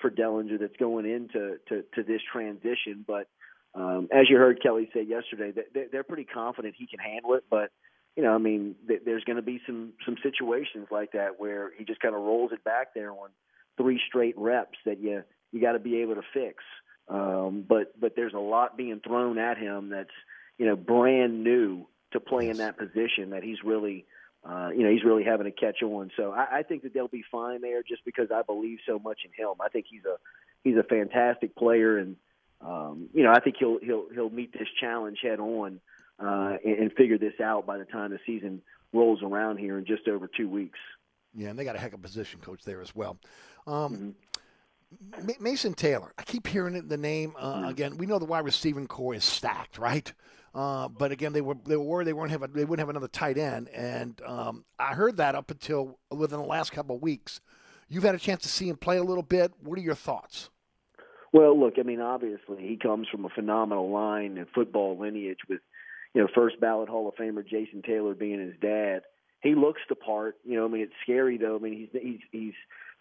for Dellinger that's going into to, to this transition. But um, as you heard Kelly say yesterday, they, they're pretty confident he can handle it. But you know, I mean, th- there's going to be some some situations like that where he just kind of rolls it back there on three straight reps that you you got to be able to fix. Um, but but there's a lot being thrown at him that's you know brand new to play in that position that he's really uh, you know he's really having to catch on. So I, I think that they'll be fine there just because I believe so much in him. I think he's a he's a fantastic player and um, you know I think he'll he'll he'll meet this challenge head on uh, and, and figure this out by the time the season rolls around here in just over two weeks. Yeah, and they got a heck of a position coach there as well. Um, mm-hmm. Mason Taylor, I keep hearing the name uh, mm-hmm. again. We know the wide receiving core is stacked, right? Uh, but again, they were they were worried they weren't have a, they wouldn't have another tight end, and um, I heard that up until within the last couple of weeks. You've had a chance to see him play a little bit. What are your thoughts? Well, look, I mean, obviously he comes from a phenomenal line and football lineage with you know, first ballot Hall of Famer Jason Taylor being his dad. He looks the part. You know, I mean, it's scary though. I mean, he's he's he's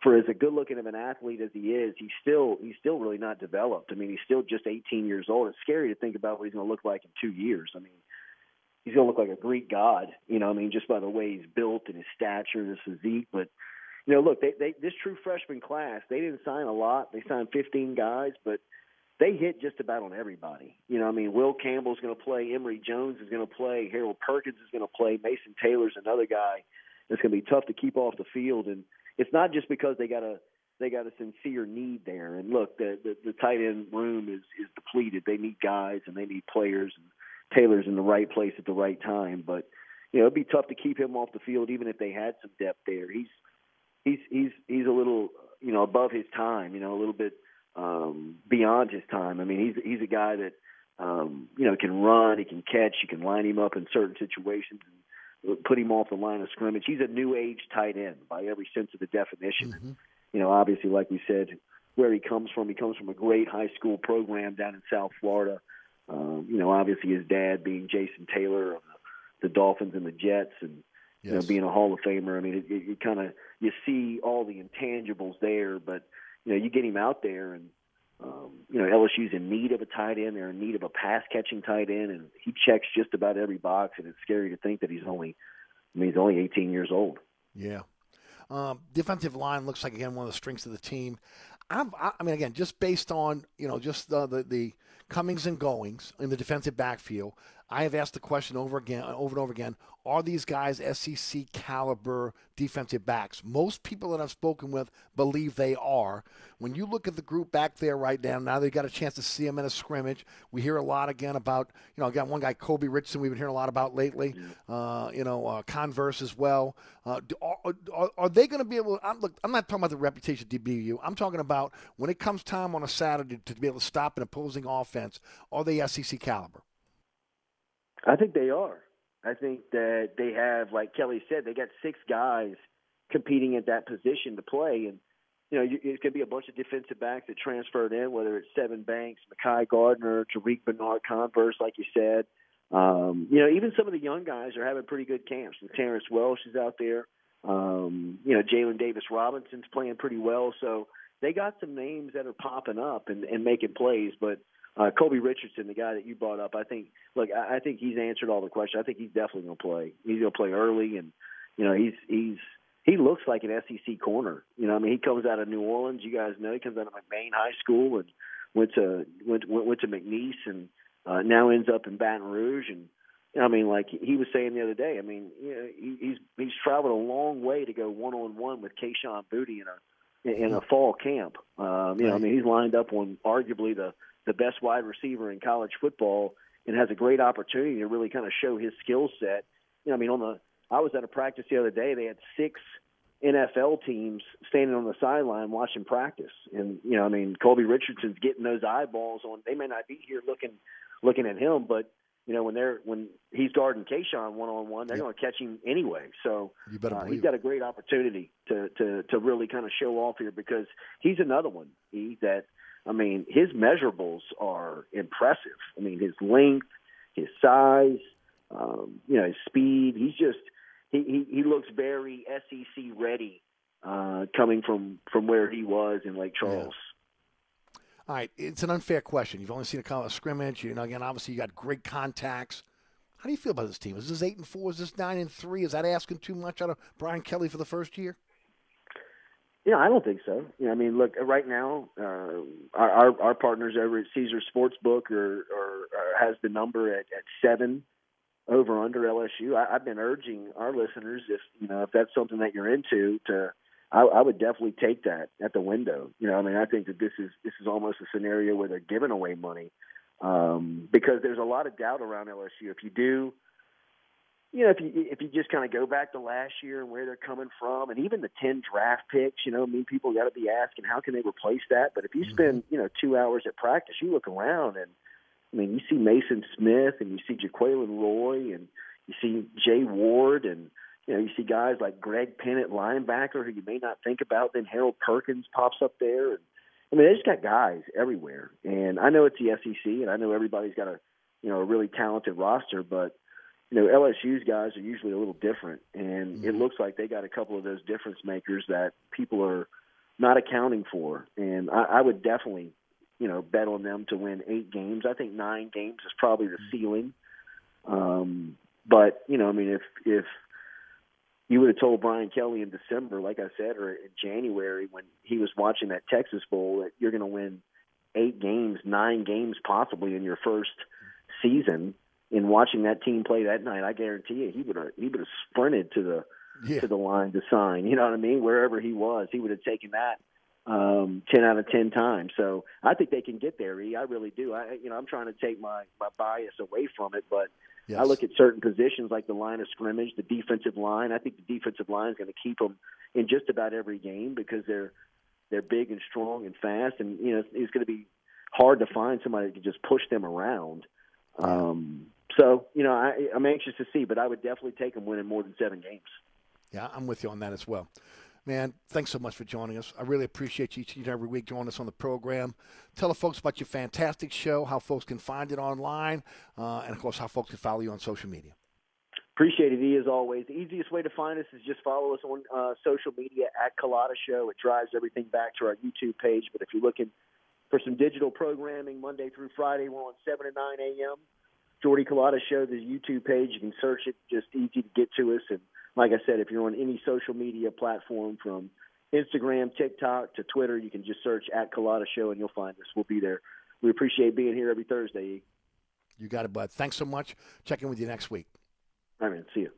for as a good looking of an athlete as he is, he's still he's still really not developed. I mean, he's still just 18 years old. It's scary to think about what he's going to look like in two years. I mean, he's going to look like a Greek god. You know, I mean, just by the way he's built and his stature and his physique. But you know, look, they, they this true freshman class, they didn't sign a lot. They signed 15 guys, but they hit just about on everybody. You know, I mean, Will Campbell's going to play, Emery Jones is going to play, Harold Perkins is going to play, Mason Taylor's another guy that's going to be tough to keep off the field. And it's not just because they got a they got a sincere need there. And look, the the, the tight end room is is depleted. They need guys and they need players. And Taylor's in the right place at the right time. But you know, it'd be tough to keep him off the field even if they had some depth there. He's he's he's he's a little you know above his time. You know, a little bit um, beyond his time. I mean, he's he's a guy that um, you know can run, he can catch, you can line him up in certain situations and put him off the line of scrimmage. He's a new age tight end by every sense of the definition. Mm-hmm. You know, obviously, like we said, where he comes from, he comes from a great high school program down in South Florida. Um, you know, obviously his dad being Jason Taylor of the, the Dolphins and the Jets, and yes. you know being a Hall of Famer. I mean, it, it, you kind of you see all the intangibles there, but you know, you get him out there and um, you know, LSU's in need of a tight end. They're in need of a pass catching tight end, and he checks just about every box. And it's scary to think that he's only, I mean, he's only 18 years old. Yeah. Um, defensive line looks like again one of the strengths of the team. I've, i mean, again, just based on you know just the, the, the comings and goings in the defensive backfield, I have asked the question over again, over and over again: Are these guys SEC caliber defensive backs? Most people that I've spoken with believe they are. When you look at the group back there right now, now they've got a chance to see them in a scrimmage. We hear a lot again about, you know, again one guy Colby Richardson we've been hearing a lot about lately. Uh, you know, uh, Converse as well. Uh, are, are, are, they going to be able? I'm, look, I'm not talking about the reputation of DBU. I'm talking about when it comes time on a Saturday to be able to stop an opposing offense. Are they SEC caliber? I think they are. I think that they have, like Kelly said, they got six guys competing at that position to play, and you know it's going to be a bunch of defensive backs that transferred in, whether it's Sevyn Banks, Mekhi Garner, Tariq Bernard, Converse, like you said. Um, you know, even some of the young guys are having pretty good camps. And Terrence Welsh is out there. Um, you know, Jalen Davis Robinson's playing pretty well. So they got some names that are popping up and, and making plays. But uh, Colby Richardson, the guy that you brought up, I think. Look, I, I think he's answered all the questions. I think he's definitely going to play. He's going to play early, and you know, he's he's he looks like an SEC corner. You know, I mean, he comes out of New Orleans. You guys know he comes out of McMain High School and went to went went, went to McNeese and uh, now ends up in Baton Rouge. And I mean, like he was saying the other day, I mean, you know, he, he's he's traveled a long way to go one on one with Kayshon Boutte in a in a fall camp. Um, you know, I mean, he's lined up on arguably the the best wide receiver in college football and has a great opportunity to really kind of show his skill set. You know, I mean, on the I was at a practice the other day. They had six NFL teams standing on the sideline watching practice, and you know, I mean, Colby Richardson's getting those eyeballs on. They may not be here looking looking at him, but you know, when they're when he's guarding Kayshon one on one, they're yep. going to catch him anyway. So you better uh, he's got a great opportunity to to to really kind of show off here because he's another one. He that I mean, his measurables are impressive. I mean, his length, his size, um, you know, his speed. He's just he he, he looks very SEC ready uh, coming from from where he was in Lake Charles. Yeah. All right, it's an unfair question. You've only seen a college scrimmage. You know, again, obviously you got great contacts. How do you feel about this team? Is this eight and four? Is this nine and three? Is that asking too much out of Brian Kelly for the first year? Yeah, I don't think so. You know, I mean, look, right now, uh, our, our our partners over at Caesar Sportsbook are, are, are has the number at, at seven over under LSU. I, I've been urging our listeners, if you know, if that's something that you're into, to I, I would definitely take that at the window. You know, I mean, I think that this is this is almost a scenario where they're giving away money um, because there's a lot of doubt around LSU. If you do you know, if you if you just kind of go back to last year and where they're coming from, and even the ten draft picks, you know, I mean, people got to be asking how can they replace that. But if you mm-hmm. spend you know two hours at practice, you look around and I mean, you see Mason Smith and you see Jaquelin Roy and you see Jay Ward and you know you see guys like Greg Pennant, linebacker, who you may not think about. Then Harold Perkins pops up there, and I mean, they just got guys everywhere. And I know it's the SEC, and I know everybody's got a you know a really talented roster, but you know, LSU's guys are usually a little different, and mm-hmm. it looks like they got a couple of those difference makers that people are not accounting for. And I, I would definitely, you know, bet on them to win eight games. I think nine games is probably the mm-hmm. ceiling. Um, But you know, I mean, if if you would have told Brian Kelly in December, like I said, or in January when he was watching that Texas Bowl, that you're going to win eight games, nine games possibly in your first season. In watching that team play that night, I guarantee you, he would have he would have sprinted to the Yeah. to the line to sign. You know what I mean? Wherever he was, he would have taken that um, ten out of ten times. So I think they can get there. E. I really do. I you know I'm trying to take my my bias away from it, but Yes. I look at certain positions like the line of scrimmage, the defensive line. I think the defensive line is going to keep them in just about every game because they're they're big and strong and fast, and you know it's, it's going to be hard to find somebody that can just push them around. Um, so you know I, I'm anxious to see, but I would definitely take them winning more than seven games. Yeah, I'm with you on that as well. Man, thanks so much for joining us. I really appreciate you each and every week joining us on the program. Tell the folks about your fantastic show, how folks can find it online, uh, and of course, how folks can follow you on social media. Appreciate it, E, as always. The easiest way to find us is just follow us on uh, social media at Culotta Show. It drives everything back to our YouTube page. But if you're looking for some digital programming Monday through Friday, we're on 7 to 9 a.m. Jordy Culotta Show, the YouTube page. You can search it, just easy to get to us. And like I said, if you're on any social media platform from Instagram, TikTok to Twitter, you can just search at Culotta Show and you'll find us. We'll be there. We appreciate being here every Thursday. You got it, bud. Thanks so much. Check in with you next week. All right, man. See you.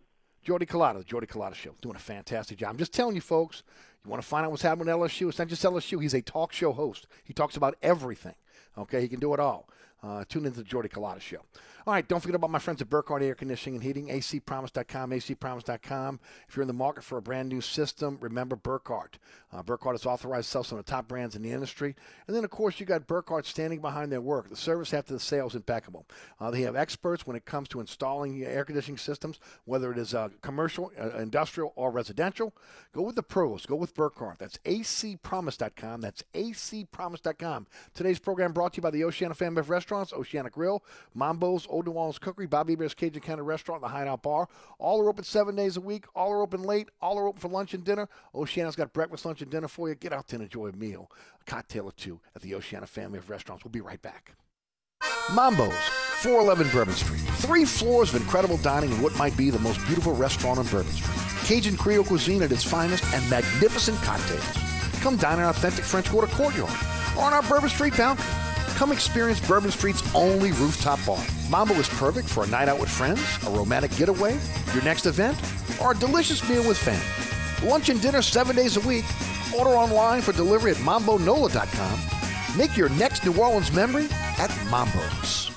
Jordy Culotta, the Jordy Culotta Show, doing a fantastic job. I'm just telling you, folks, you want to find out what's happening at LSU? It's not just LSU. He's a talk show host. He talks about everything. Okay, he can do it all. Uh, tune into the Jordy Culotta Show. All right, don't forget about my friends at Burkhardt Air Conditioning and Heating, acpromise.com, acpromise.com. If you're in the market for a brand new system, remember Burkhardt. Uh, Burkhardt is authorized to sell some of the top brands in the industry. And then, of course, you got Burkhardt standing behind their work. The service after the sale is impeccable. Uh, they have experts when it comes to installing air conditioning systems, whether it is uh, commercial, uh, industrial, or residential. Go with the pros. Go with Burkhardt. That's acpromise.com. That's acpromise.com. Today's program brought to you by the Oceana family of restaurants, Oceana Grill, Mambo's, Old New Orleans Cookery, Bobby Hebert's Cajun Cannon Restaurant, the Hideout Bar. All are open seven days a week. All are open late. All are open for lunch and dinner. Oceana's got breakfast, lunch, and dinner for you. Get out there and enjoy a meal, a cocktail or two at the Oceana family of restaurants. We'll be right back. Mambo's, 411 Bourbon Street. Three floors of incredible dining in what might be the most beautiful restaurant on Bourbon Street. Cajun Creole cuisine at its finest and magnificent cocktails. Come dine in our authentic French Quarter courtyard or on our Bourbon Street balcony. Come experience Bourbon Street's only rooftop bar. Mambo is perfect for a night out with friends, a romantic getaway, your next event, or a delicious meal with family. Lunch and dinner seven days a week. Order online for delivery at mambonola.com. Make your next New Orleans memory at Mambo's.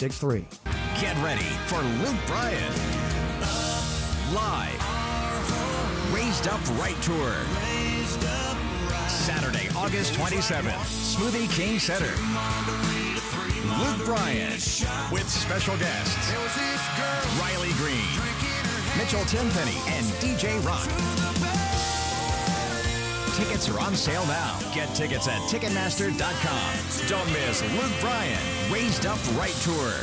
7663. Get ready for Luke Bryan. Live. Raised Up Right Tour. Saturday, August 27th, Smoothie King Center. Luke Bryan with special guests Riley Green, Mitchell Tenpenny, and DJ Rock. Tickets are on sale now. Get tickets at Ticketmaster.com. Don't miss Luke Bryan, Raised Up Right Tour.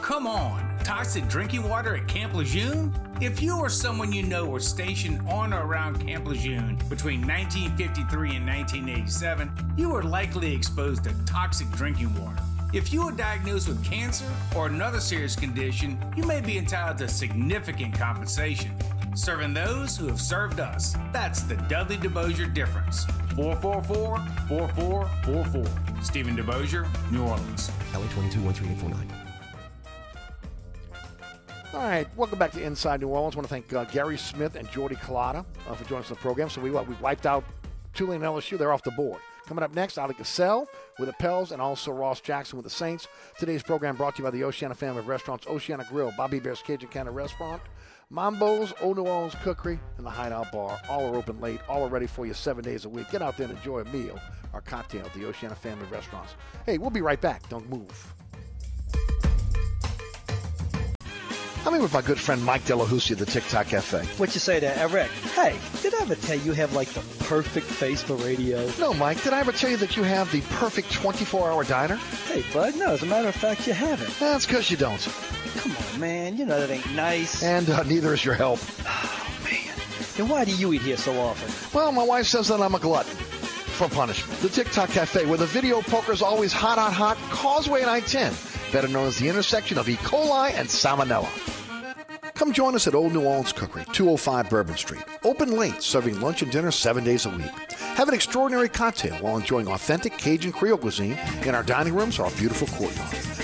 Come on, toxic drinking water at Camp Lejeune? If you or someone you know were stationed on or around Camp Lejeune between 1953 and 1987, you were likely exposed to toxic drinking water. If you were diagnosed with cancer or another serious condition, you may be entitled to significant compensation. Serving those who have served us. That's the Dudley DeBosier difference. 444 4444. Stephen DeBosier, New Orleans. LA 22 13849. All right, welcome back to Inside New Orleans. I want to thank uh, Gary Smith and Jordy Culotta uh, for joining us on the program. So we we wiped out Tulane and LSU. They're off the board. Coming up next, Ali Cassell with the Pels and also Ross Jackson with the Saints. Today's program brought to you by the Oceana family of restaurants, Oceana Grill, Bobby Hebert's Cajun Cannon Restaurant, Mambo's, Old New Orleans Cookery, and the Hideout Bar. All are open late, all are ready for you seven days a week. Get out there and enjoy a meal or cocktail at the Oceana family restaurants. Hey, we'll be right back. Don't move. I'm here with my good friend Mike Delahoussi of the Tick Tock Cafe. What you say there, Eric? Hey, did I ever tell you you have like the perfect face for radio? No, Mike, did I ever tell you that you have the perfect 24 hour diner? Hey, bud, no, as a matter of fact, you haven't. That's because you don't. Come on, man, you know that ain't nice. And uh, neither is your help. Oh, man. Then why do you eat here so often? Well, my wife says that I'm a glutton for punishment. The Tick Tock Cafe, where the video poker is always hot, hot, hot. Causeway and I-10, better known as the intersection of E. coli and salmonella. Come join us at Old New Orleans Cookery, 205 Bourbon Street. Open late, serving lunch and dinner seven days a week. Have an extraordinary cocktail while enjoying authentic Cajun Creole cuisine in our dining rooms or our beautiful courtyard.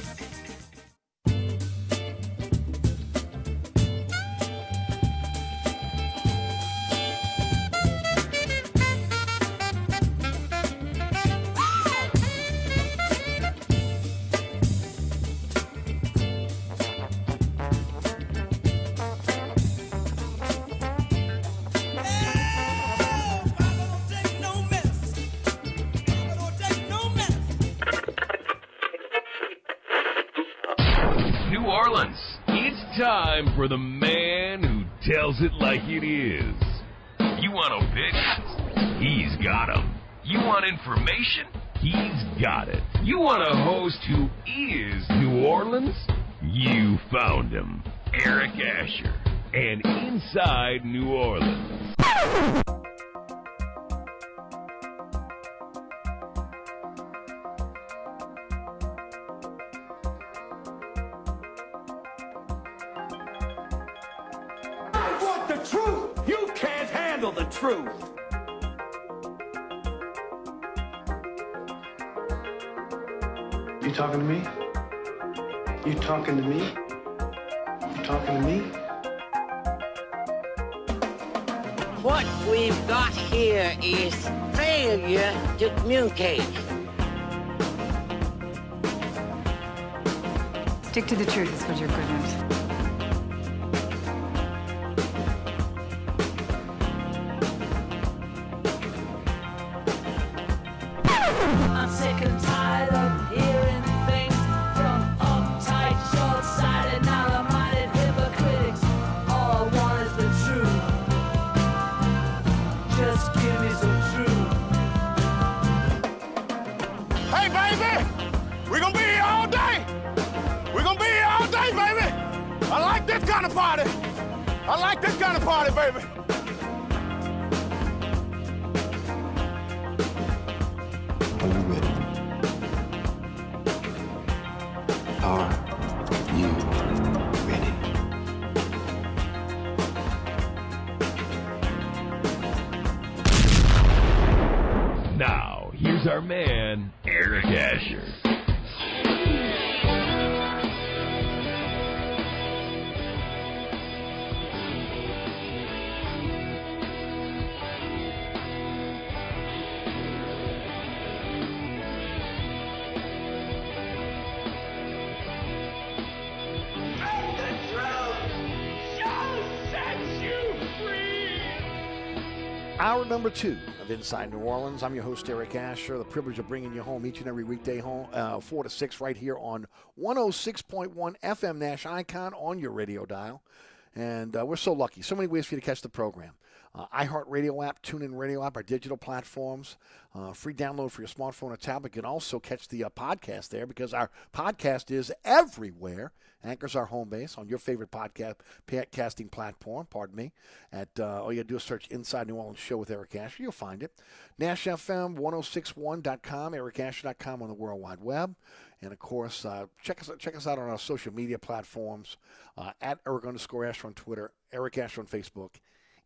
Here's our man, Eric Asher. Number two of Inside New Orleans. I'm your host, Eric Asher. The privilege of bringing you home each and every weekday, home uh, 4 to 6, right here on 106.1 FM Nash Icon on your radio dial. And uh, we're so lucky. So many ways for you to catch the program. Uh, iHeartRadio app, TuneIn Radio app, our digital platforms, uh, free download for your smartphone or tablet. You can also catch the uh, podcast there because our podcast is everywhere. Anchor's our home base on your favorite podcast podcasting platform. Pardon me. At uh, all you got to do is search "Inside New Orleans Show with Eric Asher." You'll find it. Nash FM 1061.com, ericasher.com on the World Wide Web. And of course, uh, check us check us out on our social media platforms uh, at Eric underscore Asher on Twitter, Eric Asher on Facebook,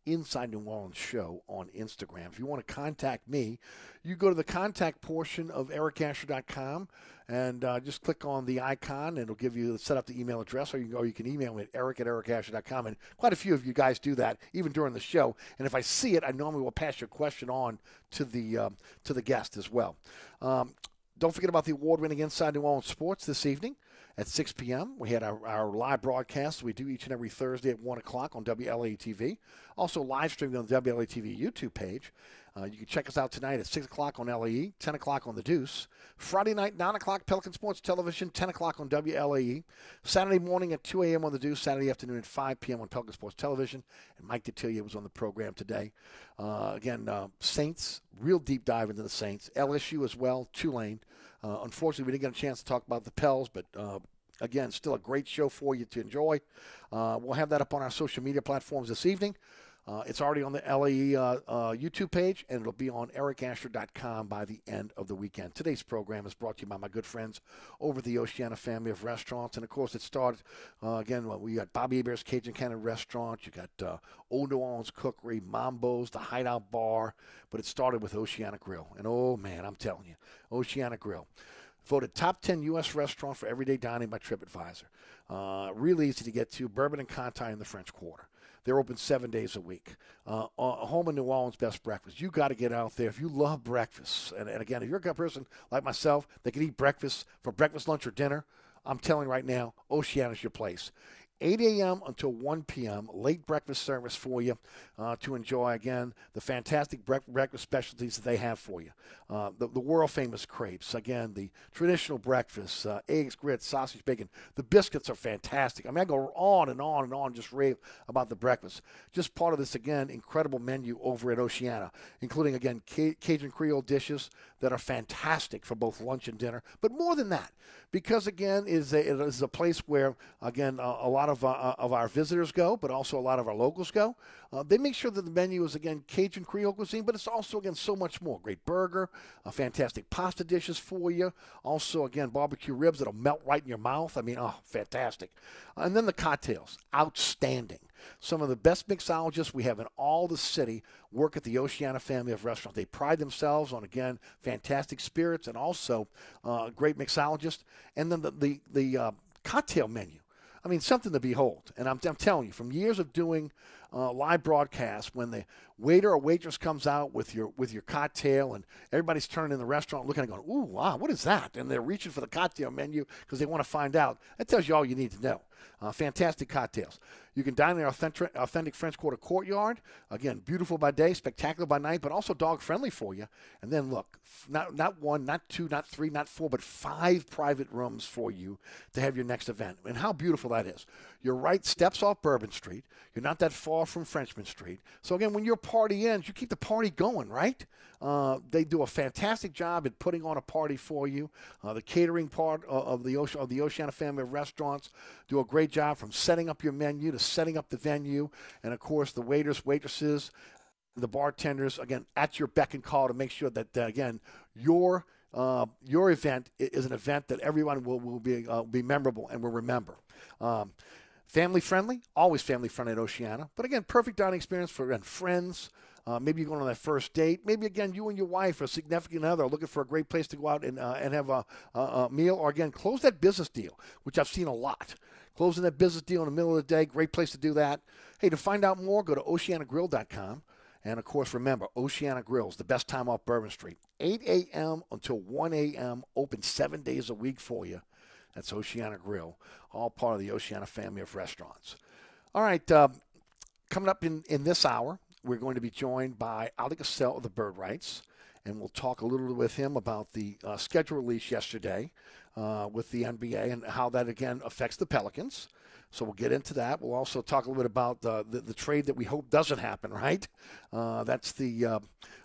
Inside New Orleans Show on Instagram. If you want to contact me, you go to the contact portion of ericasher.com and uh, just click on the icon and it'll give you set up the email address or you can, or you can email me at eric at ericasher.com. And quite a few of you guys do that even during the show. And if I see it, I normally will pass your question on to the, um, to the guest as well. Um, don't forget about the award winning Inside New Orleans Sports this evening at 6 p.m. We had our, our live broadcast we do each and every Thursday at 1 o'clock on WLAE TV. Also live streaming on the WLAE TV YouTube page. Uh, you can check us out tonight at 6 o'clock on LAE, 10 o'clock on The Deuce. Friday night, 9 o'clock, Pelican Sports Television, 10 o'clock on WLAE. Saturday morning at 2 a.m. on The Deuce. Saturday afternoon at 5 p.m. on Pelican Sports Television. And Mike Detillier was on the program today. Uh, again, uh, Saints, real deep dive into the Saints. LSU as well, Tulane. Uh, unfortunately, we didn't get a chance to talk about the Pels, but uh, again, still a great show for you to enjoy. Uh, we'll have that up on our social media platforms this evening. Uh, it's already on the LAE uh, uh, YouTube page, and it'll be on ericasher.com by the end of the weekend. Today's program is brought to you by my good friends over the Oceana family of restaurants. And, of course, it started, uh, again, well, we got Bobby Hebert's Cajun Cannon Restaurant. You got uh, Old New Orleans Cookery, Mambo's, the Hideout Bar. But it started with Oceana Grill. And, oh, man, I'm telling you, Oceana Grill voted top 10 U.S. restaurant for everyday dining by TripAdvisor. Uh, really easy to get to. Bourbon and Conti in the French Quarter. They're open seven days a week. Uh, home in New Orleans, best breakfast. You got to get out there if you love breakfast. And, and again, if you're a person like myself that can eat breakfast for breakfast, lunch, or dinner, I'm telling you right now, Oceana's your place. 8 a.m. until 1 p.m. Late breakfast service for you uh, to enjoy again the fantastic breakfast specialties that they have for you. Uh, the, the world famous crepes, again, the traditional breakfast, uh, eggs, grits, sausage, bacon. The biscuits are fantastic. I mean, I go on and on and on, just rave about the breakfast. Just part of this, again, incredible menu over at Oceana, including, again, Cajun Creole dishes that are fantastic for both lunch and dinner. But more than that, because, again, is a, it is a place where, again, a lot of, uh, of our visitors go, but also a lot of our locals go. Uh, they make sure that the menu is, again, Cajun Creole cuisine, but it's also, again, so much more. Great burger, uh, fantastic pasta dishes for you. Also, again, barbecue ribs that'll melt right in your mouth. I mean, oh, fantastic. And then the cocktails, outstanding. Some of the best mixologists we have in all the city work at the Oceana family of restaurants. They pride themselves on, again, fantastic spirits and also uh, great mixologists. And then the, the, the uh, cocktail menu. I mean, something to behold. And I'm, I'm telling you, from years of doing uh, live broadcast when the waiter or waitress comes out with your with your cocktail, and everybody's turning in the restaurant looking and going, "Ooh, wow, what is that?" And they're reaching for the cocktail menu because they want to find out. That tells you all you need to know. Uh, fantastic cocktails. You can dine in the authentic, authentic French Quarter courtyard. Again, beautiful by day, spectacular by night, but also dog friendly for you. And then look, not not one, not two, not three, not four, but five private rooms for you to have your next event. And how beautiful that is. You're right steps off Bourbon Street. You're not that far from Frenchmen Street. So again, when your party ends, you keep the party going, right? Uh, they do a fantastic job at putting on a party for you. Uh, the catering part of the Ocean, of the Oceana family of restaurants do a great job from setting up your menu to setting up the venue, and of course the waiters, waitresses, the bartenders again at your beck and call to make sure that uh, again your uh, your event is an event that everyone will, will be uh, be memorable and will remember. Um, family friendly, always family friendly at Oceana. But again, perfect dining experience for again, friends. Uh, maybe you're going on that first date. Maybe again, you and your wife or significant other are looking for a great place to go out and uh, and have a, a, a meal. Or again, close that business deal, which I've seen a lot. Closing that business deal in the middle of the day, great place to do that. Hey, to find out more, go to oceanagrill.com. And of course, remember, Oceana Grills, the best time off Bourbon Street. 8 a.m. until 1 a.m., open seven days a week for you. That's Oceana Grill, all part of the Oceana family of restaurants. All right, uh, coming up in, in this hour, we're going to be joined by Oleh Kosel of the Bird Writes, and we'll talk a little with him about the uh, schedule release yesterday uh, with the NBA and how that, again, affects the Pelicans. So we'll get into that. We'll also talk a little bit about the, the, the trade that we hope doesn't happen, right? Uh, that's the, uh,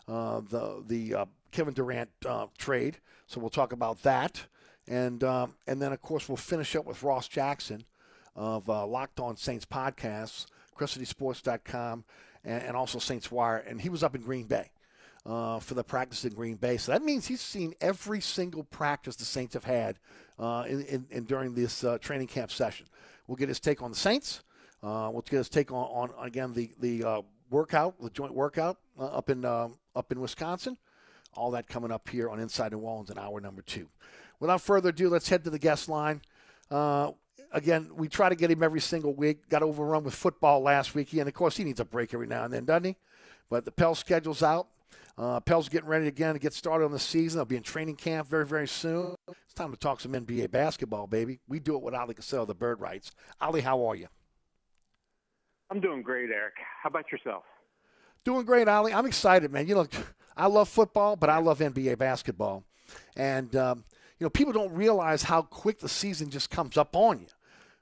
uh, the, the uh, Kevin Durant trade. So we'll talk about that. And, um, and then, of course, we'll finish up with Ross Jackson of uh, Locked On Saints podcasts, CrescentCitySports.com, and, and also Saints Wire. And he was up in Green Bay. Uh, for the practice in Green Bay. So that means he's seen every single practice the Saints have had uh, in, in, in, during this uh, training camp session. We'll get his take on the Saints. Uh, we'll get his take on, on again the the uh, workout, the joint workout up in up in Wisconsin. All that coming up here on Inside New Orleans in hour number two. Without further ado, let's head to the guest line. again, we try to get him every single week. Got overrun with football last week, and of course he needs a break every now and then, doesn't he? But the Pell schedule's out. Uh, Pell's getting ready again to get started on the season. They'll be in training camp very, very soon. It's time to talk some NBA basketball, baby. We do it with Oleh Kosel, the Bird Writes. Oleh, how are you? I'm doing great, Eric. How about yourself? Doing great, Oleh. I'm excited, man. You know, I love football, but I love NBA basketball. And, um, you know, people don't realize how quick the season just comes up on you.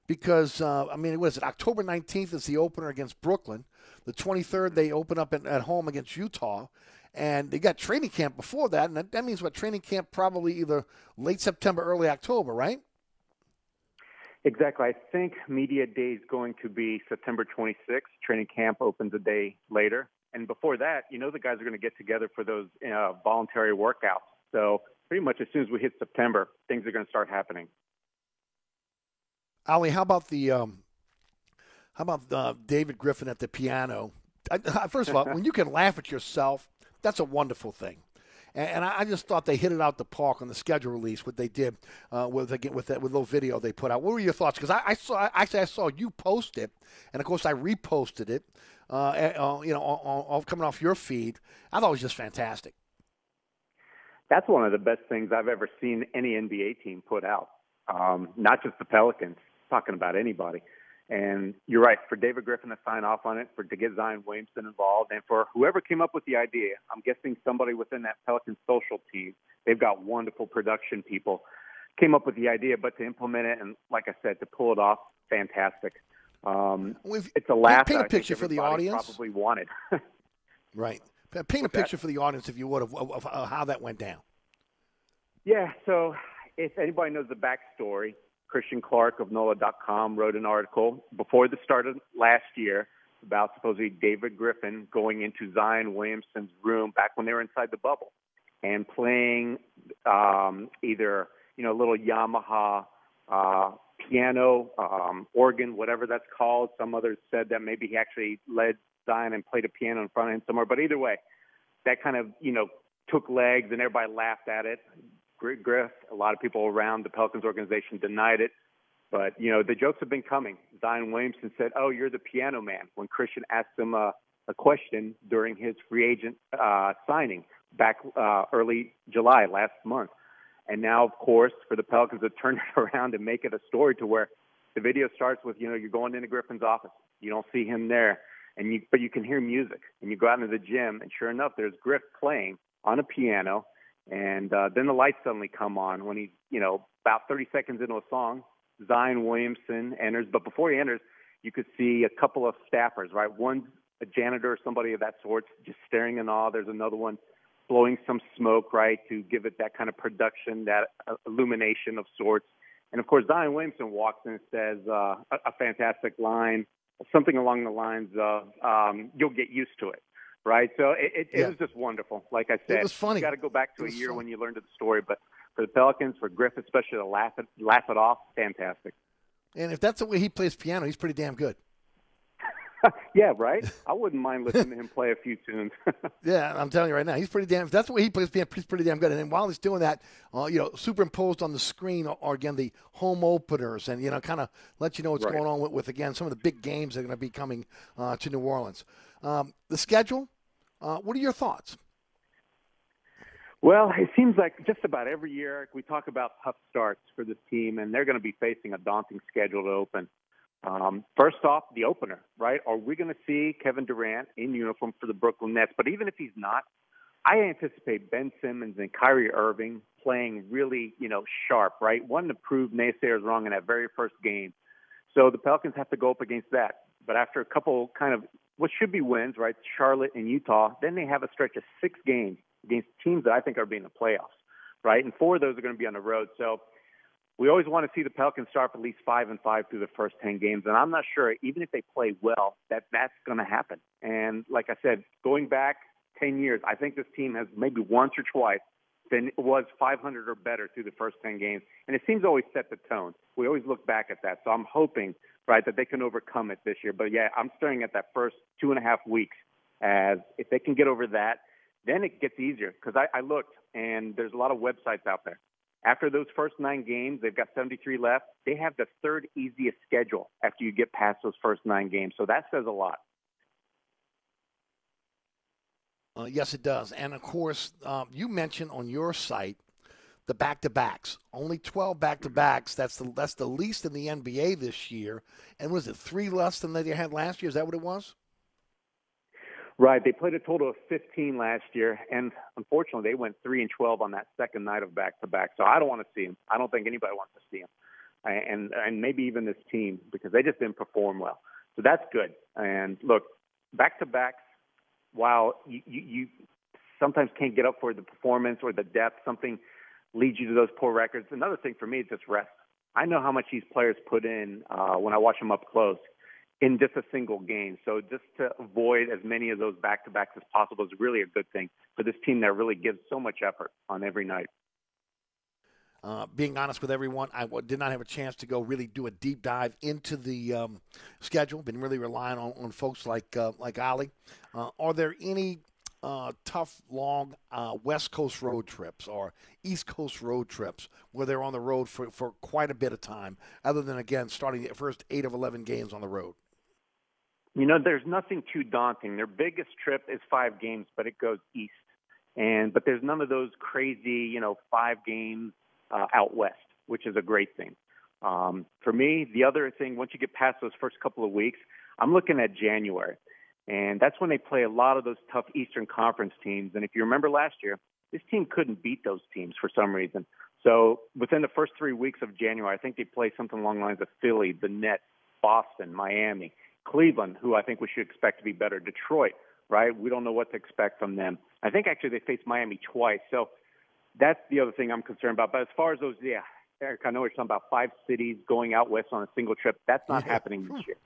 Because, uh, I mean, what is it? October 19th is the opener against Brooklyn. The 23rd, they open up at, at home against Utah and they got training camp before that, and that, that means what training camp probably either late September, early October, right? Exactly. I think media day is going to be September 26th. Training camp opens a day later, and before that, you know, the guys are going to get together for those uh, voluntary workouts. So pretty much as soon as we hit September, things are going to start happening. Oleh, how about the um, how about uh, David Griffin at the piano? I, first of all, when you can laugh at yourself that's a wonderful thing. And, I just thought they hit it out the park on the schedule release. What they did uh, with with that with little video they put out. What were your thoughts? Because I, I, saw actually I saw you post it, and of course I reposted it. Uh, uh, you know, all, all coming off your feed. I thought it was just fantastic. That's one of the best things I've ever seen any NBA team put out. Um, not just the Pelicans, talking about anybody. And you're right, for David Griffin to sign off on it, for to get Zion Williamson involved, and for whoever came up with the idea, I'm guessing somebody within that Pelican social team, they've got wonderful production people, came up with the idea, but to implement it and, like I said, to pull it off, fantastic. Um, it's a laugh. Paint a picture for the audience. Probably wanted. right. Paint a picture for the audience, if you would, of, of, of how that went down. Yeah. So, if anybody knows the backstory, Christian Clark of NOLA.com wrote an article before the start of last year about supposedly David Griffin going into Zion Williamson's room back when they were inside the bubble and playing um, either you know a little Yamaha uh, piano, um, organ, whatever that's called. Some others said that maybe he actually led Zion and played a piano in front of him somewhere. But either way, that kind of you know took legs and everybody laughed at it. Griff. A lot of people around the Pelicans organization denied it. But, you know, the jokes have been coming. Zion Williamson said, Oh, you're the piano man when Christian asked him a, a question during his free agent uh, signing back uh, early July last month. And now, of course, for the Pelicans to turn it around and make it a story to where the video starts with, you know, you're going into Griffin's office. You don't see him there, and you, but you can hear music. And you go out into the gym, and sure enough, there's Griff playing on a piano and uh, then the lights suddenly come on when he's, you know, about 30 seconds into a song. Zion Williamson enters, but before he enters, you could see a couple of staffers, right? One's a janitor or somebody of that sort, just staring in awe. There's another one blowing some smoke, right, to give it that kind of production, that uh, illumination of sorts. And of course, Zion Williamson walks in and says uh, a, a fantastic line, something along the lines of um, "You'll get used to it." Right, so it, it, Yeah. it was just wonderful. Like I said, it was funny. You got to go back to a year funny. when you learned the story, but for the Pelicans, for Griff especially to laugh it, laugh it off, fantastic. And if that's the way he plays piano, he's pretty damn good. yeah, right. I wouldn't mind listening to him play a few tunes. Yeah, I'm telling you right now, he's pretty damn. That's way he plays he's pretty damn good. And then while he's doing that, uh, you know, superimposed on the screen are, are again the home openers, and you know, kind of let you know what's Right. going on with, with again some of the big games that are going to be coming uh, to New Orleans. Um, the schedule. Uh, what are your thoughts? Well, it seems like just about every year we talk about tough starts for this team, and they're going to be facing a daunting schedule to open. Um, first off, the opener, right? Are we going to see Kevin Durant in uniform for the Brooklyn Nets? But even if he's not, I anticipate Ben Simmons and Kyrie Irving playing really, you know, sharp, right? One to prove naysayers wrong in that very first game. So the Pelicans have to go up against that. But after a couple kind of what should be wins, right? Charlotte and Utah, then they have a stretch of six games against teams that I think are being the playoffs, right? And four of those are going to be on the road. So we always want to see the Pelicans start at least five and five through the first ten games, and I'm not sure even if they play well that that's going to happen. And like I said, going back ten years, I think this team has maybe once or twice been was 500 or better through the first 10 games, and it seems to always set the tone. We always look back at that, so I'm hoping right that they can overcome it this year. But yeah, I'm staring at that first two and a half weeks as if they can get over that, then it gets easier because I, I looked and there's a lot of websites out there. After those first nine games, they've got 73 left. They have the third easiest schedule after you get past those first nine games. So that says a lot. Uh, yes, it does. And of course, um, you mentioned on your site the back-to-backs. Only 12 back-to-backs. That's the that's the least in the NBA this year. And was it three less than they had last year? Is that what it was? Right. They played a total of 15 last year, and unfortunately, they went three and 12 on that second night of back-to-back. So I don't want to see them. I don't think anybody wants to see them, and and maybe even this team because they just didn't perform well. So that's good. And look, back-to-backs. While you, you, you sometimes can't get up for the performance or the depth, something leads you to those poor records. Another thing for me is just rest. I know how much these players put in uh, when I watch them up close in just a single game. So just to avoid as many of those back to backs as possible is really a good thing for this team that really gives so much effort on every night. Uh, being honest with everyone, I did not have a chance to go really do a deep dive into the um, schedule. Been really relying on, on folks like uh, like Oleh. Uh, are there any uh, tough, long uh, West Coast road trips or East Coast road trips where they're on the road for, for quite a bit of time, other than again starting the first eight of eleven games on the road? You know, there's nothing too daunting. Their biggest trip is five games, but it goes east. And but there's none of those crazy, you know, five games uh, out west, which is a great thing. Um, for me, the other thing, once you get past those first couple of weeks, I'm looking at January. And that's when they play a lot of those tough Eastern Conference teams. And if you remember last year, this team couldn't beat those teams for some reason. So within the first three weeks of January, I think they play something along the lines of Philly, the Nets, Boston, Miami, Cleveland, who I think we should expect to be better, Detroit, right? We don't know what to expect from them. I think actually they faced Miami twice. So that's the other thing I'm concerned about. But as far as those, yeah, Eric, I know you're talking about five cities going out west on a single trip. That's not happening this year.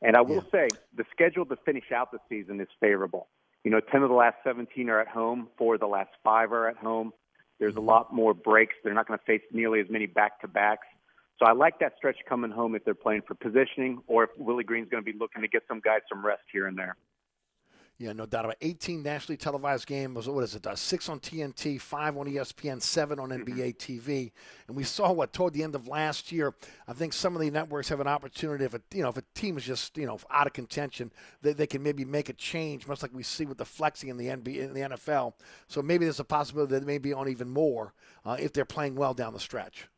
And I will say the schedule to finish out the season is favorable. You know, 10 of the last 17 are at home, four of the last five are at home. There's a mm-hmm. lot more breaks. They're not going to face nearly as many back to backs. So I like that stretch coming home if they're playing for positioning or if Willie Green's going to be looking to get some guys some rest here and there. Yeah, no doubt about it. 18 nationally televised games. What is it? Uh, six on TNT, five on ESPN, seven on NBA TV. And we saw what toward the end of last year. I think some of the networks have an opportunity if a you know if a team is just you know out of contention, they, they can maybe make a change, much like we see with the flexing in the NBA in the NFL. So maybe there's a possibility that they may be on even more uh, if they're playing well down the stretch.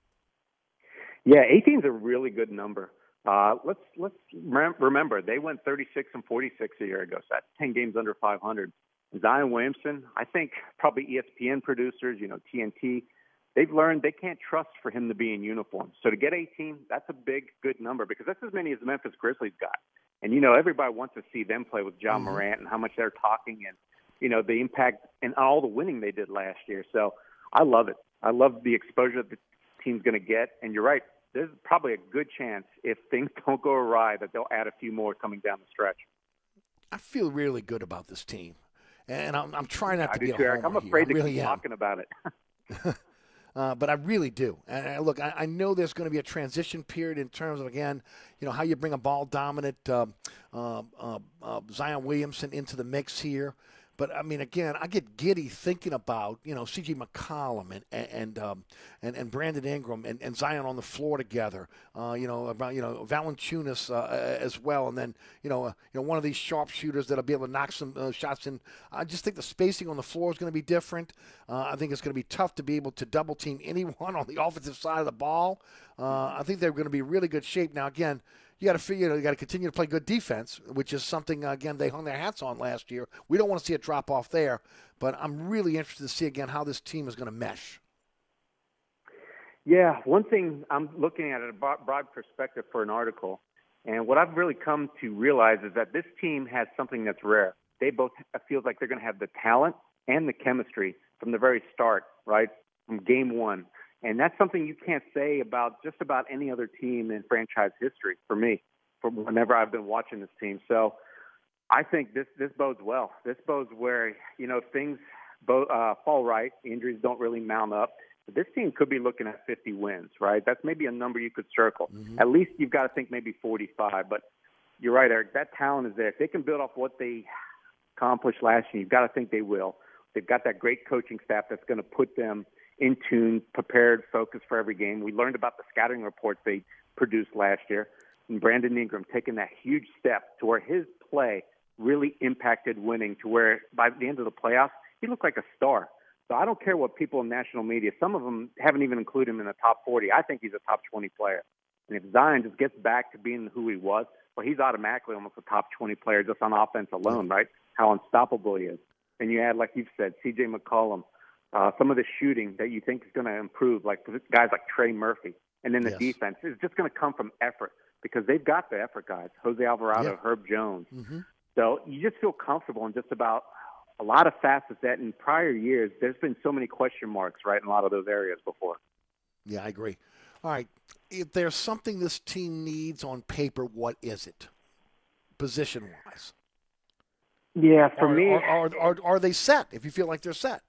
Yeah, 18 is a really good number. Uh, let's let's rem- remember they went 36 and 46 a year ago, so that's 10 games under 500. Zion Williamson, I think probably ESPN producers, you know TNT, they've learned they can't trust for him to be in uniform. So to get 18, that's a big, good number because that's as many as the Memphis Grizzlies got. And you know, everybody wants to see them play with Ja Mhm. Morant and how much they're talking and you know the impact and all the winning they did last year. So I love it. I love the exposure that team's going to get. And you're right. There's probably a good chance if things don't go awry that they'll add a few more coming down the stretch. I feel really good about this team, and I'm, I'm trying not I to do be a too, Eric. I'm afraid I to really keep am. talking about it. Uh, but I really do. And uh, look, I, I know there's going to be a transition period in terms of again, you know, how you bring a ball dominant um, uh, uh, uh, Zion Williamson into the mix here. But I mean, again, I get giddy thinking about you know C.J. McCollum and and um, and, and Brandon Ingram and, and Zion on the floor together. Uh, you know about you know Valanciunas uh, as well, and then you know uh, you know one of these sharpshooters that'll be able to knock some uh, shots in. I just think the spacing on the floor is going to be different. Uh, I think it's going to be tough to be able to double team anyone on the offensive side of the ball. Uh, I think they're going to be really good shape. Now, again, you got to figure, you know, you got to continue to play good defense, which is something uh, again they hung their hats on last year. We don't want to see a drop off there, but I'm really interested to see again how this team is going to mesh. Yeah, one thing I'm looking at it a broad perspective for an article, and what I've really come to realize is that this team has something that's rare. They both feels like they're going to have the talent and the chemistry from the very start, right from game one, and that's something you can't say about just about any other team in franchise history. For me, from whenever I've been watching this team, so I think this this bodes well. This bodes where you know things bo- uh, fall right, injuries don't really mount up. But this team could be looking at 50 wins, right? That's maybe a number you could circle. At least you've got to think maybe 45. But you're right, Eric. That talent is there. If they can build off what they accomplished last year, you've got to think they will. They've got that great coaching staff that's going to put them in tune, prepared, focused for every game. We learned about the scouting reports they produced last year, and Brandon Ingram taking that huge step to where his play really impacted winning to where by the end of the playoffs, he looked like a star. So I don't care what people in national media, some of them haven't even included him in the top 40. I think he's a top 20 player. And if Zion just gets back to being who he was, well, he's automatically almost a top 20 player just on offense alone, right? How unstoppable he is. And you add, like you've said, C.J. McCollum, uh, some of the shooting that you think is going to improve, like guys like Trey Murphy. And then the Yes. defense is just going to come from effort because they've got the effort guys. Jose Alvarado, Yeah. Herb Jones. Mm-hmm. So you just feel comfortable in just about a lot of facets that in prior years there's been so many question marks, right, in a lot of those areas before. Yeah, I agree. All right, if there's something this team needs on paper, what is it, position wise? Yeah, for me, are, are, are, are they set? If you feel like they're set,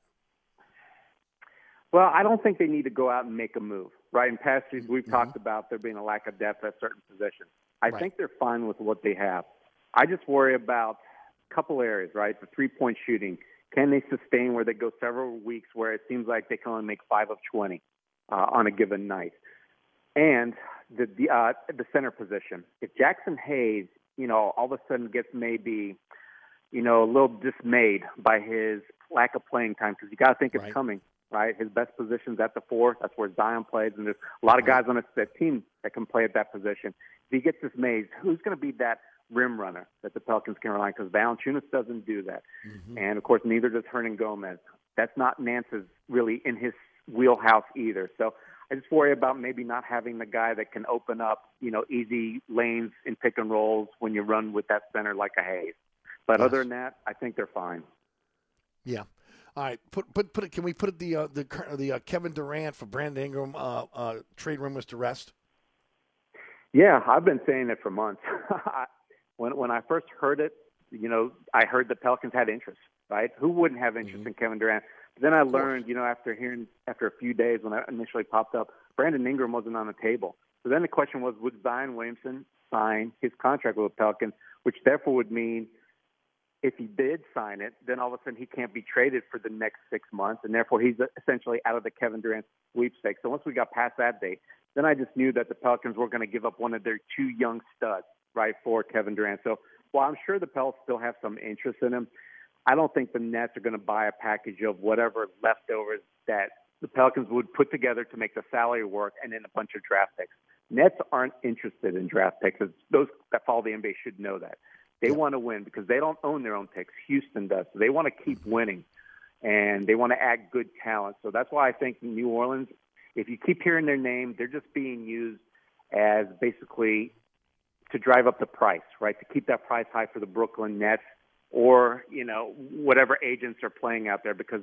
well, I don't think they need to go out and make a move, right? In past years, we've Mm-hmm. talked about there being a lack of depth at certain positions. I Right. think they're fine with what they have. I just worry about a couple areas, right? The three point shooting. Can they sustain where they go several weeks where it seems like they can only make five of 20 uh, on a given night? And the the, uh, the center position. If Jaxson Hayes, you know, all of a sudden gets maybe, you know, a little dismayed by his lack of playing time because you got to think it's coming, right? His best position's at the four. That's where Zion plays, and there's a lot of guys on that- that team that can play at that position. If he gets dismayed, who's going to be that rim runner that the Pelicans can rely on? Because Valanciunas doesn't do that, mm-hmm. and of course neither does Hernangomez. That's not Nance's really in his wheelhouse either. So I just worry about maybe not having the guy that can open up, you know, easy lanes in pick and rolls when you run with that center like a Hayes. But Yes. other than that, I think they're fine. yeah. All right, put put put it. Can we put it the uh, the the uh, Kevin Durant for Brandon Ingram uh, uh, trade rumors to rest? Yeah, I've been saying it for months. when when I first heard it, you know, I heard the Pelicans had interest, right? Who wouldn't have interest in Kevin Durant? But then I learned, you know, after hearing after a few days when I initially popped up, Brandon Ingram wasn't on the table. So then the question was, would Zion Williamson sign his contract with the Pelicans, which therefore would mean if he did sign it, then all of a sudden he can't be traded for the next six months, and therefore he's essentially out of the Kevin Durant sweepstakes. So once we got past that date, then I just knew that the Pelicans were going to give up one of their two young studs, right, for Kevin Durant. So while I'm sure the Pels still have some interest in him, I don't think the Nets are going to buy a package of whatever leftovers that the Pelicans would put together to make the salary work and then a bunch of draft picks. Nets aren't interested in draft picks. Those that follow the NBA should know that. They want to win because they don't own their own picks. Houston does. So they want to keep mm-hmm. winning. and they want to add good talent. So that's why I think New Orleans, if you keep hearing their name, they're just being used as basically to drive up the price, right? To keep that price high for the Brooklyn Nets or, you know, whatever agents are playing out there because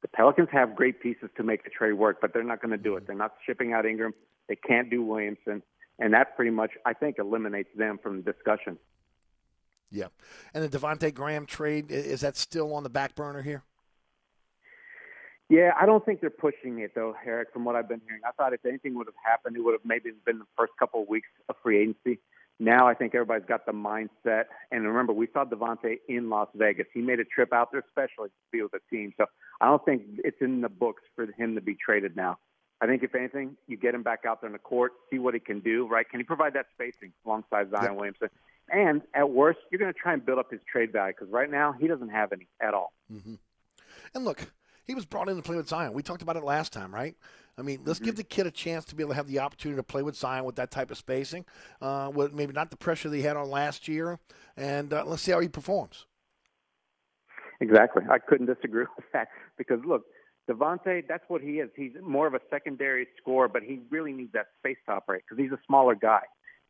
the Pelicans have great pieces to make the trade work, but they're not going to do it. Mm-hmm. They're not shipping out Ingram. They can't do Williamson. And that pretty much, I think, eliminates them from the discussion. Yeah. And the Devonte Graham trade, is that still on the back burner here? Yeah, I don't think they're pushing it though, Eric. From what I've been hearing, I thought if anything would have happened, it would have maybe been the first couple of weeks of free agency. Now I think everybody's got the mindset. And remember, we saw Devonte in Las Vegas. He made a trip out there especially to be with the team. So I don't think it's in the books for him to be traded now. I think if anything, you get him back out there in the court, see what he can do. Right? Can he provide that spacing alongside Zion yep. Williamson? And at worst, you're going to try and build up his trade value because right now he doesn't have any at all. Mm-hmm. And look, he was brought in to play with Zion. We talked about it last time, right? I mean, let's mm-hmm. give the kid a chance to be able to have the opportunity to play with Zion with that type of spacing, uh, with maybe not the pressure he had on last year, and uh, let's see how he performs. Exactly. I couldn't disagree with that because look, Devonte, that's what he is. He's more of a secondary scorer, but he really needs that space to operate because he's a smaller guy.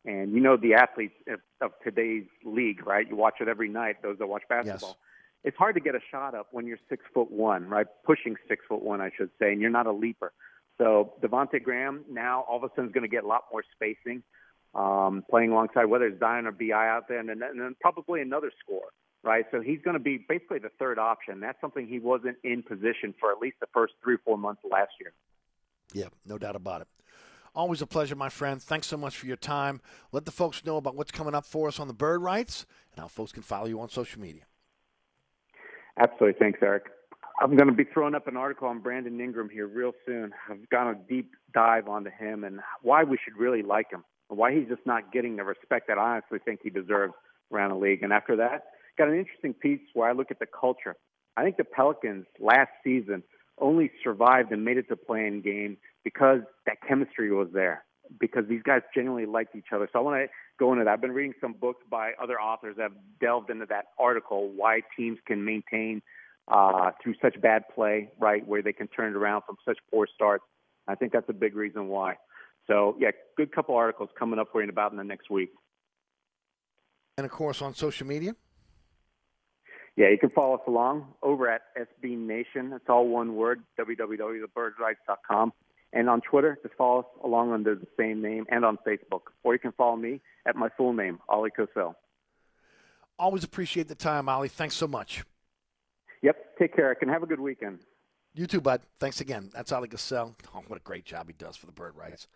And you know the athletes of, of today's league, right? You watch it every night. Those that watch basketball. Yes it's hard to get a shot up when you're six foot one, right? Pushing six foot one, I should say, and you're not a leaper. So Devonte Graham now all of a sudden is going to get a lot more spacing, um, playing alongside whether it's Zion or BI out there, and then, and then probably another score, right? So he's going to be basically the third option. That's something he wasn't in position for at least the first three or four months last year. Yeah, no doubt about it. Always a pleasure, my friend. Thanks so much for your time. Let the folks know about what's coming up for us on the Bird Writes and how folks can follow you on social media. Absolutely. Thanks, Eric. I'm going to be throwing up an article on Brandon Ingram here real soon. I've gone a deep dive onto him and why we should really like him, and why he's just not getting the respect that I honestly think he deserves around the league. And after that, got an interesting piece where I look at the culture. I think the Pelicans last season only survived and made it to play-in game because that chemistry was there, because these guys genuinely liked each other. So I want to go into that. I've been reading some books by other authors that have delved into that article, why teams can maintain uh, through such bad play, right, where they can turn it around from such poor starts. I think that's a big reason why. So, yeah, good couple articles coming up for you in about in the next week. And, of course, on social media? Yeah, you can follow us along over at SB Nation. It's all one word, www.thebirdwrites.com. And on Twitter, just follow us along under the same name and on Facebook. Or you can follow me at my full name, Oleh Kosel. Always appreciate the time, Oleh. Thanks so much. Yep. Take care, and have a good weekend. You too, bud. Thanks again. That's Oleh Kosel. Oh, what a great job he does for the Bird Writes.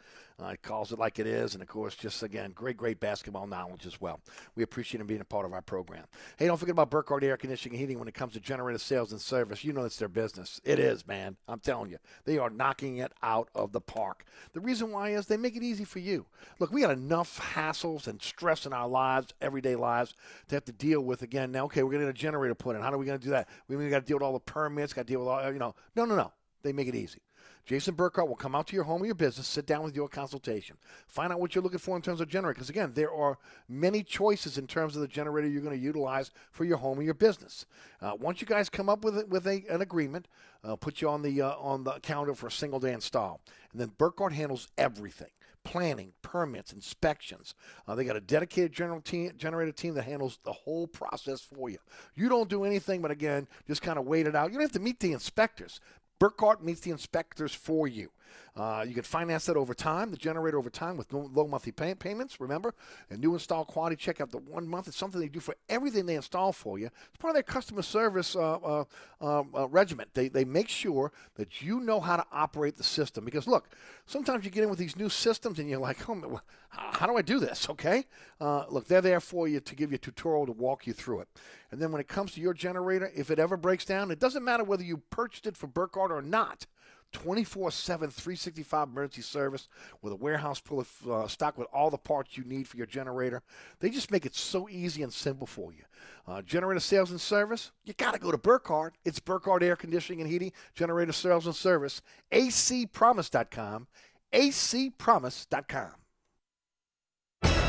Uh, he calls it like it is, and of course, just again, great, great basketball knowledge as well. We appreciate him being a part of our program. Hey, don't forget about Burkhardt Air Conditioning and Heating when it comes to generator sales and service. You know it's their business. It is, man. I'm telling you, they are knocking it out of the park. The reason why is they make it easy for you. Look, we got enough hassles and stress in our lives, everyday lives, to have to deal with again. Now, okay, we're going to get a generator put in. How are we going to do that? We've got to deal with all the permits. Got to deal with all, you know. No, no, no. They make it easy. Jason Burkhardt will come out to your home or your business, sit down with your consultation, find out what you're looking for in terms of generator. Because again, there are many choices in terms of the generator you're going to utilize for your home or your business. Uh, once you guys come up with with a, an agreement, uh, put you on the uh, on the calendar for a single day install, and then Burkhardt handles everything planning, permits, inspections. Uh, they got a dedicated general team, generator team that handles the whole process for you. You don't do anything but, again, just kind of wait it out. You don't have to meet the inspectors. Burkhardt meets the inspectors for you. Uh, you can finance that over time, the generator over time with no, low monthly pay- payments. Remember, a new install quality check after one month. It's something they do for everything they install for you. It's part of their customer service uh, uh, um, uh, regiment. They, they make sure that you know how to operate the system. Because, look, sometimes you get in with these new systems and you're like, oh, how do I do this? Okay? Uh, look, they're there for you to give you a tutorial to walk you through it. And then when it comes to your generator, if it ever breaks down, it doesn't matter whether you purchased it for Burkhardt or not. 24 7, 365 emergency service with a warehouse full of uh, stock with all the parts you need for your generator. They just make it so easy and simple for you. Uh, generator sales and service, you got to go to Burkhardt. It's Burkhardt Air Conditioning and Heating, generator sales and service, acpromise.com, acpromise.com.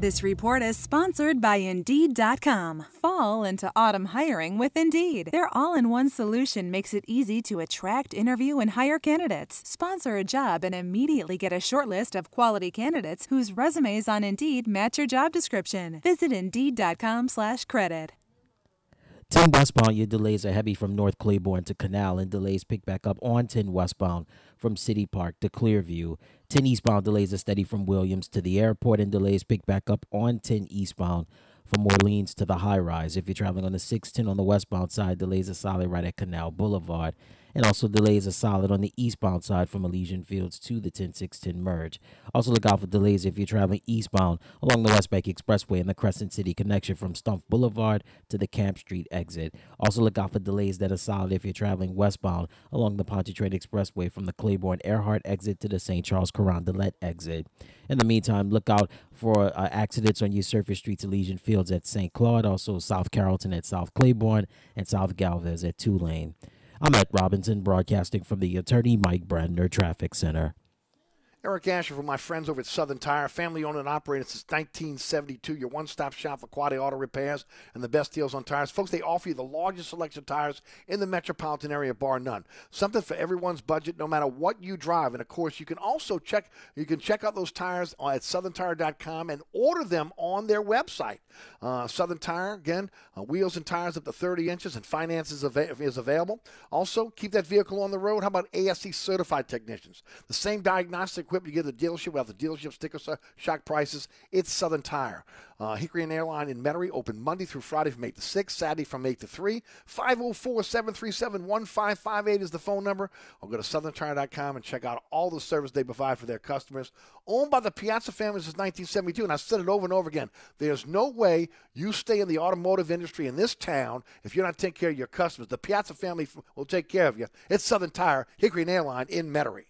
This report is sponsored by Indeed.com. Fall into autumn hiring with Indeed. Their all in one solution makes it easy to attract, interview, and hire candidates. Sponsor a job and immediately get a short list of quality candidates whose resumes on Indeed match your job description. Visit Indeed.com slash credit. 10 westbound, your delays are heavy from North Claiborne to Canal, and delays pick back up on 10 westbound from City Park to Clearview. 10 eastbound delays are steady from Williams to the airport, and delays pick back up on 10 eastbound from Orleans to the high rise. If you're traveling on the 610 on the westbound side, delays are solid right at Canal Boulevard. And also delays are solid on the eastbound side from Elysian Fields to the 10610 merge. Also look out for delays if you're traveling eastbound along the West Bank Expressway and the Crescent City connection from Stump Boulevard to the Camp Street exit. Also look out for delays that are solid if you're traveling westbound along the Pontchartrain Expressway from the Claiborne Earhart exit to the St. Charles Carondelet exit. In the meantime, look out for uh, accidents on your surface streets, Elysian Fields at St. Claude, also South Carrollton at South Claiborne, and South Galvez at Tulane. I'm Ed Robinson, broadcasting from the Attorney Mike Brandner Traffic Center. Eric Asher from my friends over at Southern Tire, family owned and operated since 1972. Your one stop shop for quality auto repairs and the best deals on tires. Folks, they offer you the largest selection of tires in the metropolitan area, bar none. Something for everyone's budget, no matter what you drive. And of course, you can also check you can check out those tires at southerntire.com and order them on their website. Uh, Southern Tire, again, uh, wheels and tires up to 30 inches, and finance is, av- is available. Also, keep that vehicle on the road. How about ASE certified technicians? The same diagnostic equipment you get at the dealership without the dealership sticker shock prices. It's Southern Tire. Uh, Hickory and Airline in Metairie open Monday through Friday from 8 to 6, Saturday from 8 to 3. 504 737 1558 is the phone number. Or go to southerntire.com and check out all the service they provide for their customers. Owned by the Piazza family since 1972, and I've said it over and over again. There's no way you stay in the automotive industry in this town if you're not taking care of your customers. The Piazza family will take care of you. It's Southern Tire, Hickory and Airline in Metairie.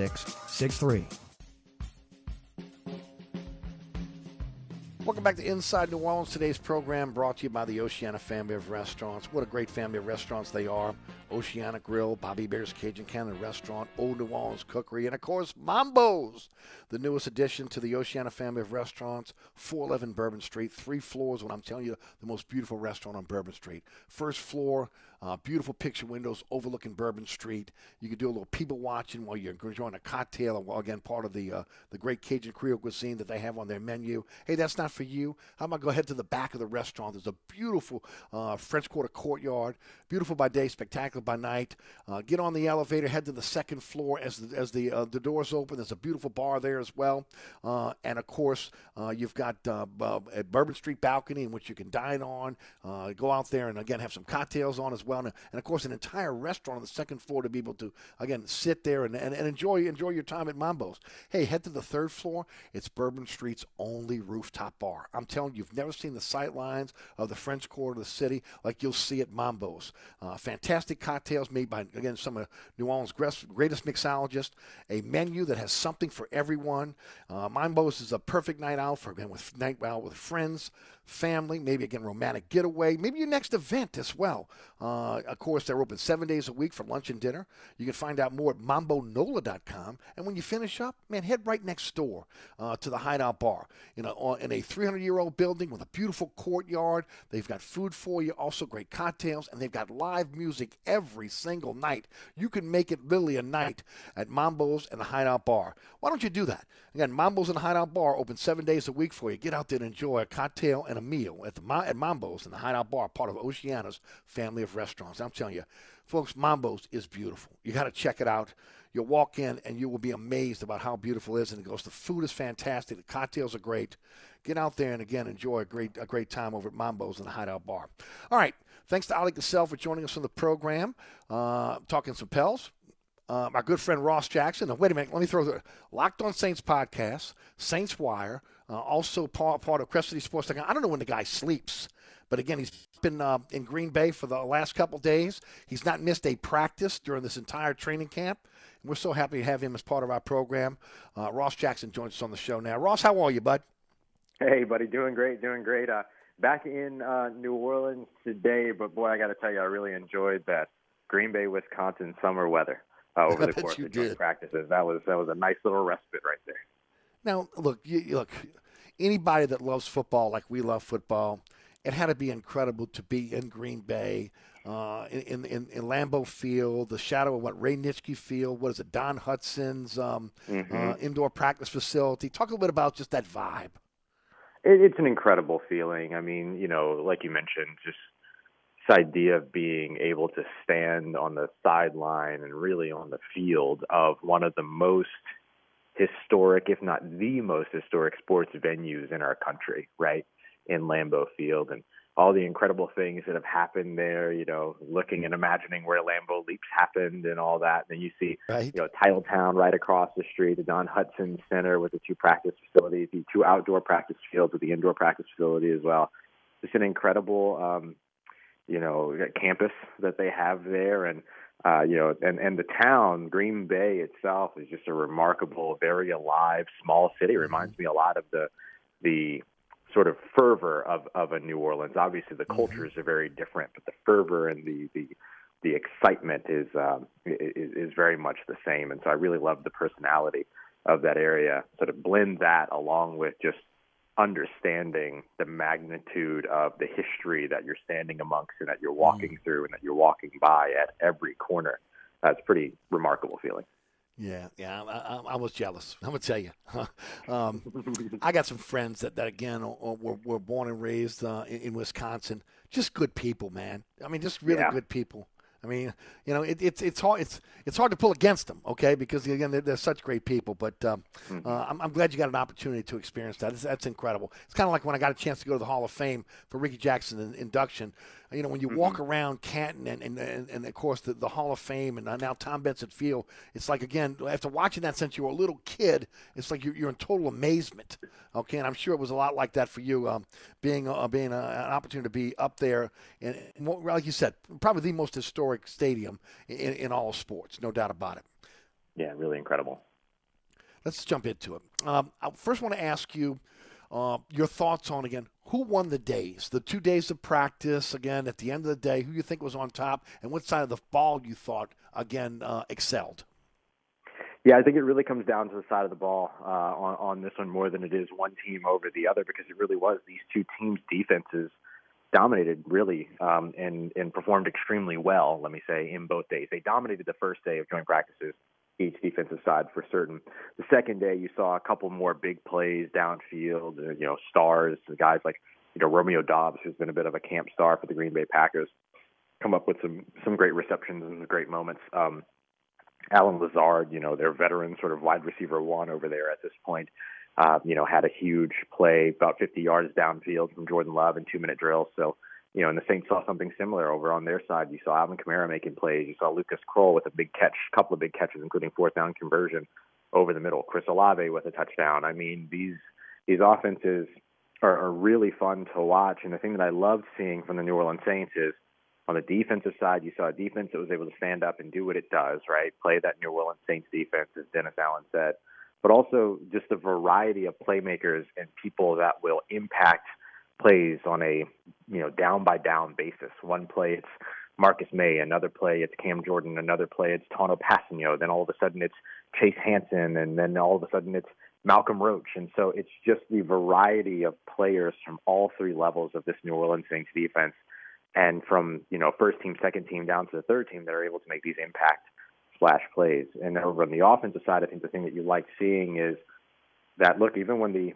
7663. Welcome back to Inside New Orleans. Today's program brought to you by the Oceana family of restaurants. What a great family of restaurants they are. Oceana Grill, Bobby Hebert's Cajun Cannon Restaurant, Old New Orleans Cookery, and of course, Mambo's, the newest addition to the Oceana family of restaurants, 411 Bourbon Street, three floors. When I'm telling you, the most beautiful restaurant on Bourbon Street. First floor, uh, beautiful picture windows overlooking Bourbon Street. You can do a little people watching while you're enjoying a cocktail. Well, again, part of the uh, the great Cajun Creole cuisine that they have on their menu. Hey, that's not for you. How about go ahead to the back of the restaurant? There's a beautiful uh, French Quarter courtyard, beautiful by day, spectacular by night. Uh, get on the elevator, head to the second floor as the, as the uh, the doors open. There's a beautiful bar there as well, uh, and of course you've got a Bourbon Street balcony in which you can dine on. Go out there and again have some cocktails on as well, and, and, of course an entire restaurant on the second floor to be able to again sit there and, and, and enjoy enjoy your time at Mambo's. Hey, head to the third floor. It's Bourbon Street's only rooftop bar. I'm telling you, you've never seen the sight lines of the French Quarter of the city like you'll see at Mambo's. fantastic cocktails made by, again, some of New Orleans' greatest mixologists. A menu that has something for everyone. Uh, Mambo's is a perfect night out for, again, with night out with friends, family, maybe again romantic getaway, maybe your next event as well. Uh, of course, they're open seven days a week for lunch and dinner. You can find out more at mambonola.com. And when you finish up, man, head right next door uh, to the Hideout Bar in a, in a 300 year old building with a beautiful courtyard. They've got food for you, also great cocktails, and they've got live music every single night. You can make it literally a night at Mambo's and the Hideout Bar. Why don't you do that? Again, Mambo's and the Hideout Bar open seven days a week for you. Get out there and enjoy a cocktail and a meal at the at Mambo's and the Hideout Bar, part of Oceana's family of restaurants. I'm telling you, folks, Mambo's is beautiful. You got to check it out. You'll walk in and you will be amazed about how beautiful it is. And it goes, the food is fantastic. The cocktails are great. Get out there and again enjoy a great a great time over at Mambo's and the Hideout Bar. All right. Thanks to Ali Cassell for joining us on the program. Uh, talking some Pels. Uh, my good friend Ross Jackson. Now, wait a minute. Let me throw the Locked on Saints podcast, Saints Wire, uh, also part, part of Crescent City Sports. I don't know when the guy sleeps, but again, he's been uh, in Green Bay for the last couple days. He's not missed a practice during this entire training camp. And we're so happy to have him as part of our program. Uh, Ross Jackson joins us on the show now. Ross, how are you, bud? Hey, buddy. Doing great. Doing great. Uh, back in uh, New Orleans today, but boy, I got to tell you, I really enjoyed that Green Bay, Wisconsin summer weather uh, over the course of joint practices. That was that was a nice little respite right there. Now, look, you, look, anybody that loves football like we love football, it had to be incredible to be in Green Bay, uh, in, in, in Lambeau Field, the shadow of what Ray Nitschke Field, what is it, Don Hutson's um, mm-hmm. uh, indoor practice facility. Talk a little bit about just that vibe. It, it's an incredible feeling. I mean, you know, like you mentioned, just this idea of being able to stand on the sideline and really on the field of one of the most historic, if not the most historic sports venues in our country, right? In Lambeau Field and all the incredible things that have happened there, you know, looking and imagining where Lambeau Leaps happened and all that. And then you see, right. you know, Titletown right across the street, the Don Hutson Center with the two practice facilities, the two outdoor practice fields with the indoor practice facility as well. Just an incredible, um, you know, campus that they have there. And uh, you know, and and the town, Green Bay itself, is just a remarkable, very alive, small city. It mm-hmm. reminds me a lot of the the sort of fervor of of a New Orleans. Obviously, the mm-hmm. cultures are very different, but the fervor and the the the excitement is um, is, is very much the same. And so, I really love the personality of that area. Sort of blend that along with just understanding the magnitude of the history that you're standing amongst and that you're walking mm. through and that you're walking by at every corner. That's uh, pretty remarkable feeling. Yeah, yeah, I, I, was jealous. I'm gonna tell you. um, I got some friends that, that again were, were born and raised uh, in, in, Wisconsin. Just good people, man. I mean, just really yeah. good people. I mean, you know, it, it's it's hard it's it's hard to pull against them, okay? Because again, they're, they're such great people. But um, Mm-hmm. uh, I'm, I'm glad you got an opportunity to experience that. That's, that's incredible. It's kind of like when I got a chance to go to the Hall of Fame for Ricky Jackson in, induction. You know, when you walk Mm-hmm. around Canton and and, and, and of course the, the Hall of Fame and now Tom Benson Field, it's like again after watching that since you were a little kid, it's like you're, you're in total amazement. Okay, and I'm sure it was a lot like that for you, um, being uh, being uh an opportunity to be up there, and like you said, probably the most historic stadium in, in all sports, no doubt about it. Yeah, really incredible. Let's jump into it. Um, I first want to ask you uh, your thoughts on again who won the days, the two days of practice. Again, at the end of the day, who you think was on top, and what side of the ball you thought again uh, excelled. Yeah, I think it really comes down to the side of the ball uh, on on this one more than it is one team over the other because it really was these two teams' defenses dominated really um, and and performed extremely well. Let me say in both days, they dominated the first day of joint practices, each defensive side for certain. The second day, you saw a couple more big plays downfield. uh, You know, stars, guys like you know Romeo Doubs, who's been a bit of a camp star for the Green Bay Packers, come up with some some great receptions and great moments. Um, Allen Lazard, you know, their veteran sort of wide receiver one over there at this point, uh, you know, had a huge play about 50 yards downfield from Jordan Love in two minute drills. So, you know, and the Saints saw something similar over on their side. You saw Alvin Kamara making plays. You saw Lucas Krull with a big catch, couple of big catches, including fourth down conversion over the middle. Chris Olave with a touchdown. I mean, these these offenses are, are really fun to watch. And the thing that I loved seeing from the New Orleans Saints is on the defensive side, you saw a defense that was able to stand up and do what it does, right? Play that New Orleans Saints defense, as Dennis Allen said, but also just a variety of playmakers and people that will impact plays on a you know down by down basis. One play it's Marcus Maye, another play it's Cam Jordan, another play it's Tanoh Kpassagnon, then all of a sudden it's Chase Hansen, and then all of a sudden it's Malcolm Roach. And so it's just the variety of players from all three levels of this New Orleans Saints defense and from you know first team, second team down to the third team that are able to make these impact splash plays. And over on the offensive side, I think the thing that you like seeing is that look, even when the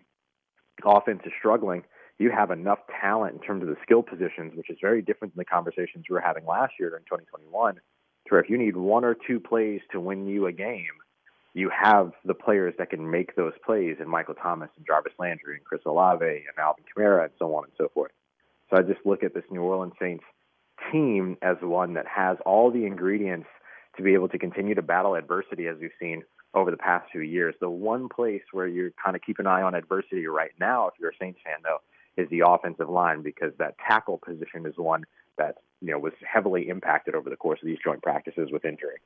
offense is struggling, you have enough talent in terms of the skill positions, which is very different than the conversations we were having last year during 2021. To where if you need one or two plays to win you a game, you have the players that can make those plays in Michael Thomas and Jarvis Landry and Chris Olave and Alvin Kamara and so on and so forth. So I just look at this New Orleans Saints team as one that has all the ingredients to be able to continue to battle adversity as we've seen over the past few years. The one place where you kind of keep an eye on adversity right now, if you're a Saints fan, though, is the offensive line because that tackle position is one that you know was heavily impacted over the course of these joint practices with injury.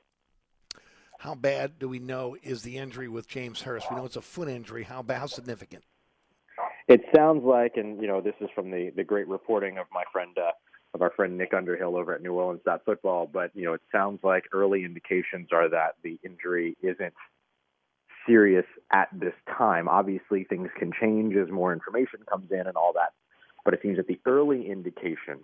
How bad do we know is the injury with James Hurst? We know it's a foot injury. How bad? How significant? It sounds like, and you know, this is from the the great reporting of my friend uh, of our friend Nick Underhill over at New Orleans Football. But you know, it sounds like early indications are that the injury isn't serious at this time. Obviously, things can change as more information comes in and all that. But it seems that the early indication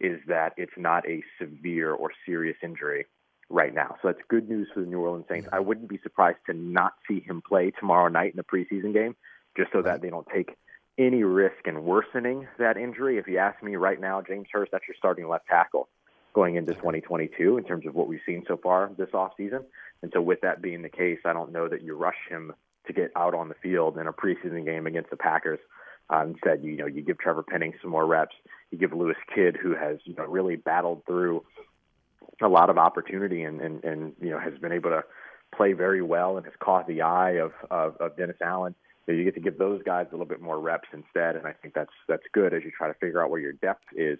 is that it's not a severe or serious injury right now. So that's good news for the New Orleans Saints. I wouldn't be surprised to not see him play tomorrow night in the preseason game, just so that they don't take any risk in worsening that injury. If you ask me right now, James Hurst, that's your starting left tackle going into 2022 in terms of what we've seen so far this offseason. And so, with that being the case, I don't know that you rush him to get out on the field in a preseason game against the Packers. Uh, instead, you know, you give Trevor Penning some more reps. You give Lewis Kidd, who has you know really battled through a lot of opportunity and and, and you know has been able to play very well and has caught the eye of of, of Dennis Allen. So you get to give those guys a little bit more reps instead, and I think that's that's good as you try to figure out where your depth is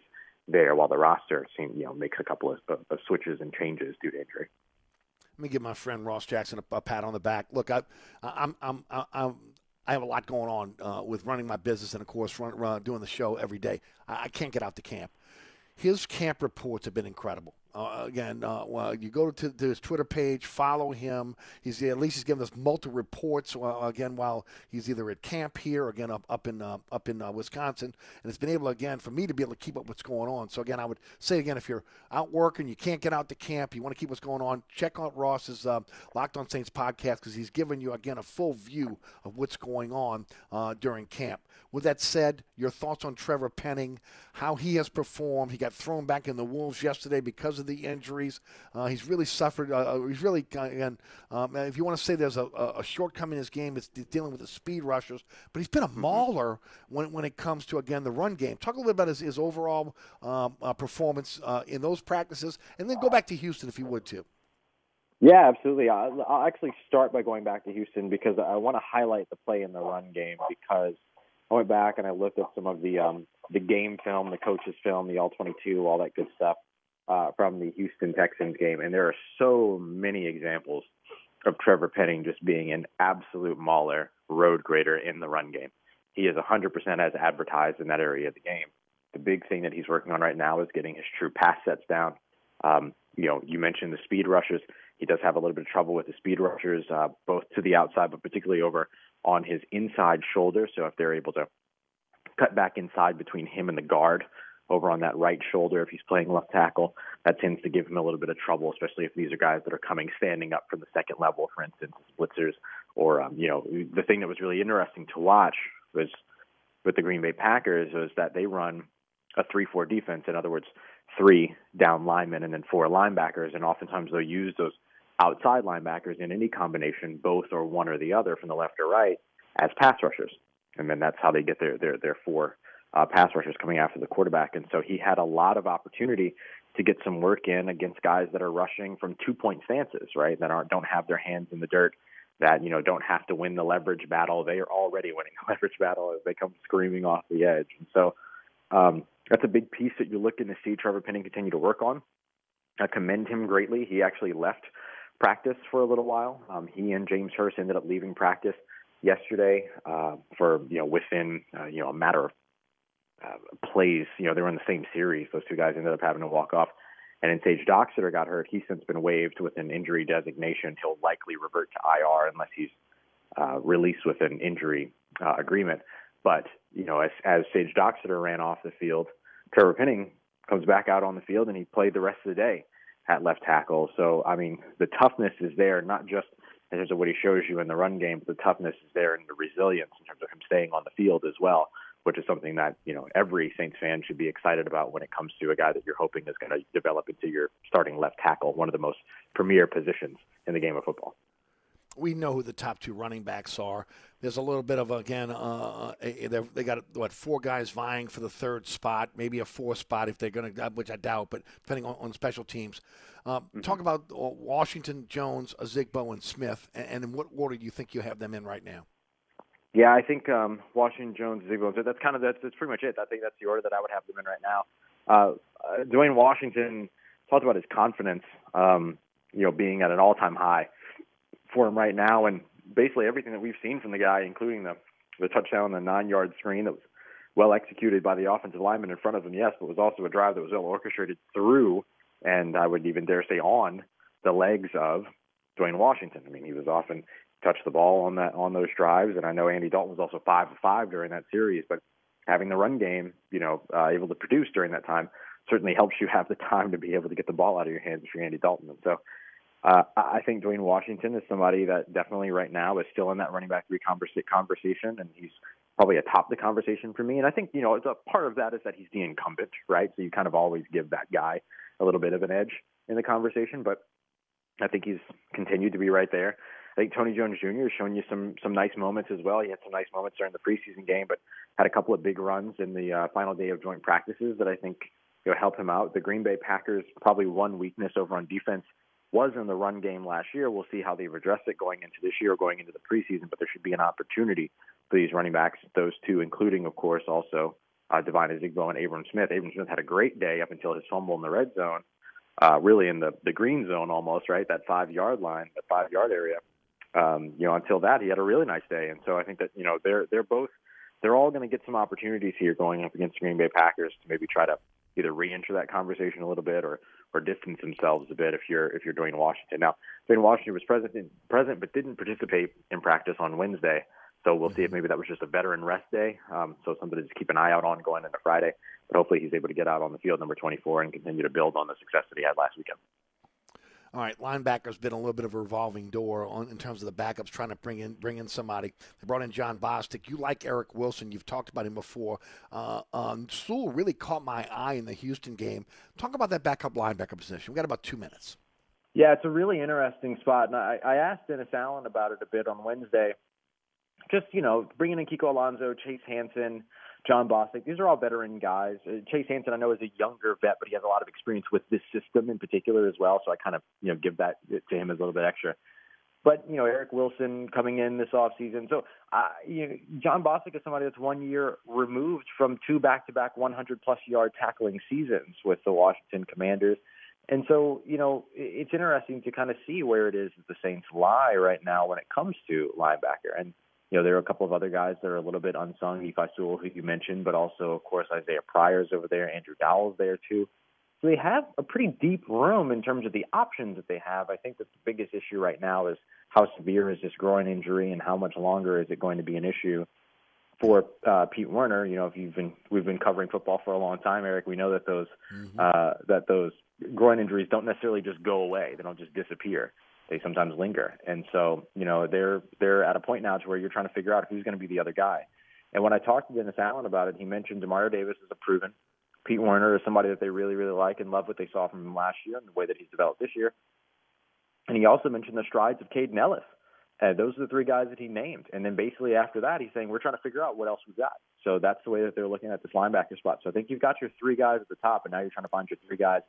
there, while the roster seems you know makes a couple of, of, of switches and changes due to injury. Let me give my friend Ross Jackson a, a pat on the back. Look, I, I'm, I'm, I'm, I have a lot going on uh, with running my business and, of course, run, run, doing the show every day. I, I can't get out to camp. His camp reports have been incredible. Uh, again, uh, well, you go to, to, his Twitter page, follow him. He's at least he's giving us multiple reports. Uh, again, while he's either at camp here, or again up up in uh, up in uh, Wisconsin, and it's been able again for me to be able to keep up what's going on. So again, I would say again, if you're out working, you can't get out to camp, you want to keep what's going on, check out Ross's uh, Locked On Saints podcast because he's giving you again a full view of what's going on during camp. With that said, your thoughts on Trevor Penning, how he has performed. He got thrown back in the Wolves yesterday because of the injuries. Uh, he's really suffered. Uh, he's really again. Um, if you want to say there's a, a shortcoming in his game, it's dealing with the speed rushers. But he's been a Mm-hmm. mauler when when it comes to again the run game. Talk a little bit about his, his overall um, uh, performance uh, in those practices, and then go back to Houston if you would too. Yeah, absolutely. I'll, I'll actually start by going back to Houston because I want to highlight the play in the run game because I went back and I looked at some of the um, the game film, the coaches film, the all 22, all that good stuff uh, from the Houston Texans game, and there are so many examples of Trevor Penning just being an absolute mauler, road grader in the run game. He is 100% as advertised in that area of the game. The big thing that he's working on right now is getting his true pass sets down. Um, you know, you mentioned the speed rushers. He does have a little bit of trouble with the speed rushers, uh, both to the outside, but particularly over on his inside shoulder. So if they're able to cut back inside between him and the guard over on that right shoulder, if he's playing left tackle, that tends to give him a little bit of trouble, especially if these are guys that are coming standing up from the second level, for instance, blitzers. Or, um, you know, the thing that was really interesting to watch was with the Green Bay Packers was that they run a 3 4 defense. In other words, three down linemen and then four linebackers. And oftentimes they'll use those outside linebackers in any combination, both or one or the other from the left or right, as pass rushers. And then that's how they get their their their four uh, pass rushers coming after the quarterback. And so he had a lot of opportunity to get some work in against guys that are rushing from two point stances, right? That aren't don't have their hands in the dirt, that you know don't have to win the leverage battle. They are already winning the leverage battle as they come screaming off the edge. And so um, that's a big piece that you're looking to see Trevor Penning continue to work on. I commend him greatly. He actually left practice for a little while. Um, he and James Hurst ended up leaving practice yesterday uh, for you know within uh, you know a matter of uh, plays. You know they were in the same series. Those two guys ended up having to walk off. And then Sage Doxtater got hurt. He's since been waived with an injury designation. He'll likely revert to IR unless he's uh, released with an injury uh, agreement. But you know, as as Sage Doxtater ran off the field, Trevor Penning comes back out on the field and he played the rest of the day at left tackle. So I mean, the toughness is there, not just in terms of what he shows you in the run game, but the toughness is there and the resilience in terms of him staying on the field as well, which is something that you know every Saints fan should be excited about when it comes to a guy that you're hoping is going to develop into your starting left tackle, one of the most premier positions in the game of football we know who the top two running backs are. There's a little bit of again, uh, they got what four guys vying for the third spot, maybe a fourth spot if they're going to, which I doubt, but depending on, on special teams. Uh, mm-hmm. Talk about uh, Washington, Jones, Ozigbo, and Smith, and, and, in what order do you think you have them in right now? Yeah, I think um, Washington, Jones, Ozigbo. That's kind of that's, that's pretty much it. I think that's the order that I would have them in right now. Uh, uh, Dwayne Washington talked about his confidence, um, you know, being at an all-time high for him right now, and basically everything that we've seen from the guy, including the the touchdown, the nine yard screen that was well executed by the offensive lineman in front of him, yes, but was also a drive that was well orchestrated through, and I would even dare say on the legs of Dwayne Washington. I mean, he was often touched the ball on that on those drives, and I know Andy Dalton was also five of five during that series, but having the run game, you know, uh, able to produce during that time certainly helps you have the time to be able to get the ball out of your hands you're Andy Dalton. And so uh, I think Dwayne Washington is somebody that definitely right now is still in that running back three conversation, and he's probably atop the conversation for me. And I think you know a part of that is that he's the incumbent, right? So you kind of always give that guy a little bit of an edge in the conversation. But I think he's continued to be right there. I think Tony Jones Jr. has shown you some some nice moments as well. He had some nice moments during the preseason game, but had a couple of big runs in the uh, final day of joint practices that I think you know help him out. The Green Bay Packers probably one weakness over on defense was in the run game last year. We'll see how they've addressed it going into this year, or going into the preseason. But there should be an opportunity for these running backs, those two, including, of course, also uh, Devine Ozigbo and Abram Smith. Abram Smith had a great day up until his fumble in the red zone, uh, really in the the green zone almost, right? That five yard line, that five yard area. Um, you know, until that, he had a really nice day, and so I think that you know they're they're both they're all going to get some opportunities here going up against the Green Bay Packers to maybe try to either re-enter that conversation a little bit or or distance themselves a bit if you're if you're Dwayne Washington. Now, Dwayne Washington was present in, present but didn't participate in practice on Wednesday, so we'll see if maybe that was just a veteran rest day. Um, so something to just keep an eye out on going into Friday. But hopefully he's able to get out on the field number 24 and continue to build on the success that he had last weekend. All right, linebacker's been a little bit of a revolving door on, in terms of the backups trying to bring in bring in somebody. They brought in Jon Bostic. You like Eric Wilson? You've talked about him before. Uh, um, Sewell really caught my eye in the Houston game. Talk about that backup linebacker position. We've got about two minutes. Yeah, it's a really interesting spot, and I, I asked Dennis Allen about it a bit on Wednesday. Just you know, bringing in Kiko Alonso, Chase Hansen, Jon Bostic. These are all veteran guys. Uh, Chase Hansen, I know, is a younger vet, but he has a lot of experience with this system in particular as well. So I kind of, you know, give that to him as a little bit extra. But you know, Eric Wilson coming in this off season. So, uh, you know, John Bostic is somebody that's one year removed from two back-to-back 100 plus yard tackling seasons with the Washington Commanders. And so, you know, it's interesting to kind of see where it is that the Saints lie right now when it comes to linebacker. And you know, there are a couple of other guys that are a little bit unsung. Nephi Sewell, who you mentioned, but also, of course, Isaiah Pryor's over there. Andrew Dowell's there too. So they have a pretty deep room in terms of the options that they have. I think that the biggest issue right now is how severe is this groin injury and how much longer is it going to be an issue for uh, Pete Werner. You know, if you've been we've been covering football for a long time, Eric, we know that those mm-hmm. uh, that those groin injuries don't necessarily just go away. They don't just disappear they sometimes linger. And so, you know, they're they're at a point now to where you're trying to figure out who's going to be the other guy. And when I talked to Dennis Allen about it, he mentioned Demario Davis is a proven. Pete Werner is somebody that they really, really like and love what they saw from him last year and the way that he's developed this year. And he also mentioned the strides of Kaden Elliss. And uh, those are the three guys that he named. And then basically after that, he's saying, we're trying to figure out what else we've got. So that's the way that they're looking at this linebacker spot. So I think you've got your three guys at the top, and now you're trying to find your three guys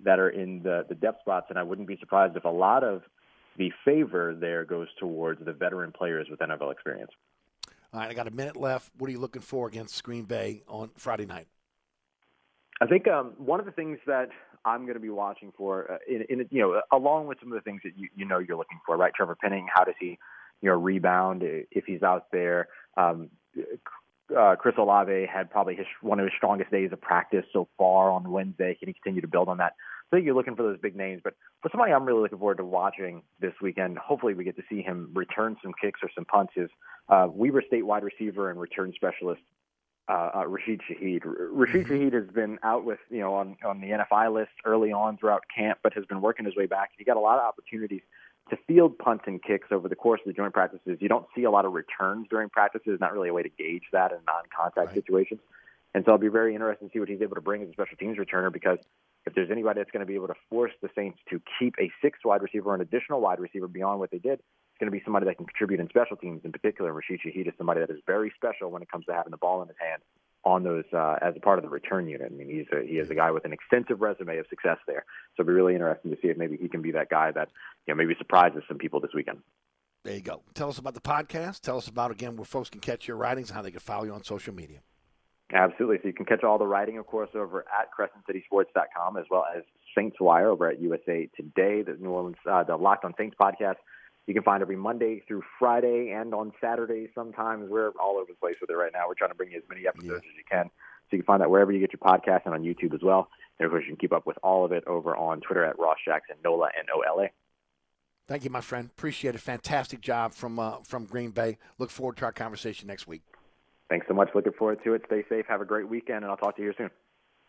that are in the, the depth spots. And I wouldn't be surprised if a lot of the favor there goes towards the veteran players with NFL experience. All right, I got a minute left. What are you looking for against Green Bay on Friday night? I think um, one of the things that I'm going to be watching for, uh, in, in you know, along with some of the things that you you know you're looking for, right? Trevor Penning, how does he, you know, rebound if he's out there? Um, uh, Chris Olave had probably his one of his strongest days of practice so far on Wednesday. Can he continue to build on that? I think you're looking for those big names, but for somebody I'm really looking forward to watching this weekend, hopefully we get to see him return some kicks or some punts. Is uh, Weber State wide receiver and return specialist uh, uh, Rashid Shaheed. Rashid mm-hmm. Shaheed has been out with you know on on the NFI list early on throughout camp, but has been working his way back. He got a lot of opportunities to field punts and kicks over the course of the joint practices. You don't see a lot of returns during practices. Not really a way to gauge that in non-contact right. situations. And so I'll be very interested to see what he's able to bring as a special teams returner because if there's anybody that's going to be able to force the Saints to keep a sixth wide receiver or an additional wide receiver beyond what they did, it's going to be somebody that can contribute in special teams. In particular, Rashid Shaheed is somebody that is very special when it comes to having the ball in his hand on those uh, as a part of the return unit. I mean, he's a, he is a guy with an extensive resume of success there. So it'll be really interesting to see if maybe he can be that guy that you know maybe surprises some people this weekend. There you go. Tell us about the podcast. Tell us about again where folks can catch your writings and how they can follow you on social media. Absolutely. So you can catch all the writing, of course, over at CrescentCitySports.com, as well as Saints Wire over at USA Today, the New Orleans, uh, the Locked on Saints podcast. You can find every Monday through Friday and on Saturday sometimes. We're all over the place with it right now. We're trying to bring you as many episodes yeah. as you can. So you can find that wherever you get your podcast and on YouTube as well. And of course, you can keep up with all of it over on Twitter at Ross Jackson, NOLA, and OLA. Thank you, my friend. Appreciate it. Fantastic job from uh, from Green Bay. Look forward to our conversation next week. Thanks so much. Looking forward to it. Stay safe. Have a great weekend, and I'll talk to you soon.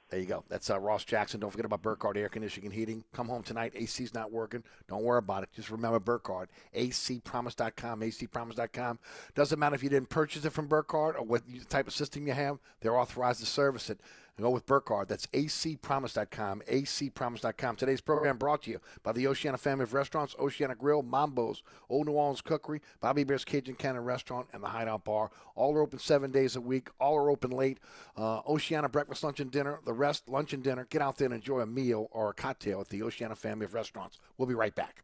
There you go. That's uh, Ross Jackson. Don't forget about Burkhardt Air Conditioning and Heating. Come home tonight. AC's not working. Don't worry about it. Just remember Burkhardt. ACpromise.com. ACpromise.com. Doesn't matter if you didn't purchase it from Burkhardt or what type of system you have. They're authorized to service it. Go with Burkhardt. That's acpromise.com. acpromise.com. Today's program brought to you by the Oceana family of restaurants, Oceana Grill, Mambo's, Old New Orleans Cookery, Bobby Hebert's Cajun Cannon Restaurant, and the Hideout Bar. All are open seven days a week. All are open late. Uh, Oceana breakfast, lunch, and dinner. The rest, lunch and dinner. Get out there and enjoy a meal or a cocktail at the Oceana family of restaurants. We'll be right back.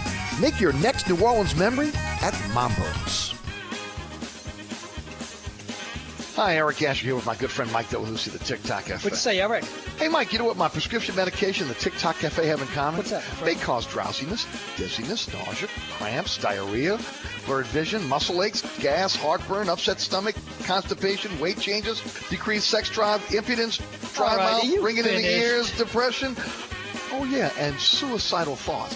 Make your next New Orleans memory at Mambo's. Hi, Eric Asher here with my good friend Mike Delahousie, the Tick Tock Cafe. What'd you say, Eric? Hey, Mike, you know what my prescription medication and the Tick Tock Cafe have in common? What's that? They cause drowsiness, dizziness, nausea, cramps, diarrhea, blurred vision, muscle aches, gas, heartburn, upset stomach, constipation, weight changes, decreased sex drive, impotence, dry All right, mouth, are you ringing in the ears, depression. Oh, yeah, and suicidal thoughts.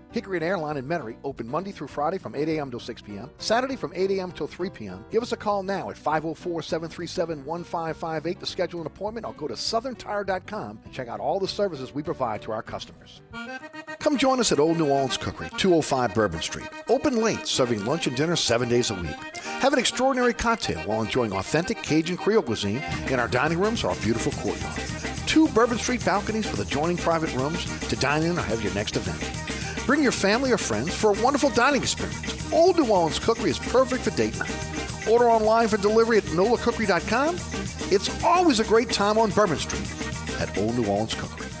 Hickory and Airline in Metairie open Monday through Friday from 8 a.m. till 6 p.m., Saturday from 8 a.m. till 3 p.m. Give us a call now at 504 737 1558 to schedule an appointment or go to southerntire.com and check out all the services we provide to our customers. Come join us at Old New Orleans Cookery, 205 Bourbon Street. Open late, serving lunch and dinner seven days a week. Have an extraordinary cocktail while enjoying authentic Cajun Creole cuisine in our dining rooms or our beautiful courtyard. Two Bourbon Street balconies with adjoining private rooms to dine in or have your next event. Bring your family or friends for a wonderful dining experience. Old New Orleans Cookery is perfect for date night. Order online for delivery at nolacookery.com. It's always a great time on Bourbon Street at Old New Orleans Cookery.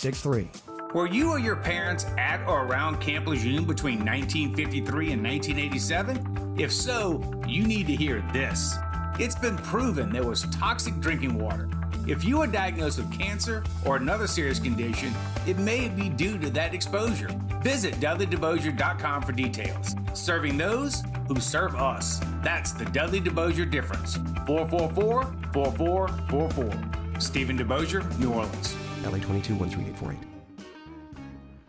7663. Were you or your parents at or around Camp Lejeune between 1953 and 1987? If so, you need to hear this. It's been proven there was toxic drinking water. If you are diagnosed with cancer or another serious condition, it may be due to that exposure. Visit DudleyDeBosier.com for details. Serving those who serve us. That's the Dudley DeBosier difference. 444 4444. Stephen DeBosier, New Orleans. LA 22 13848.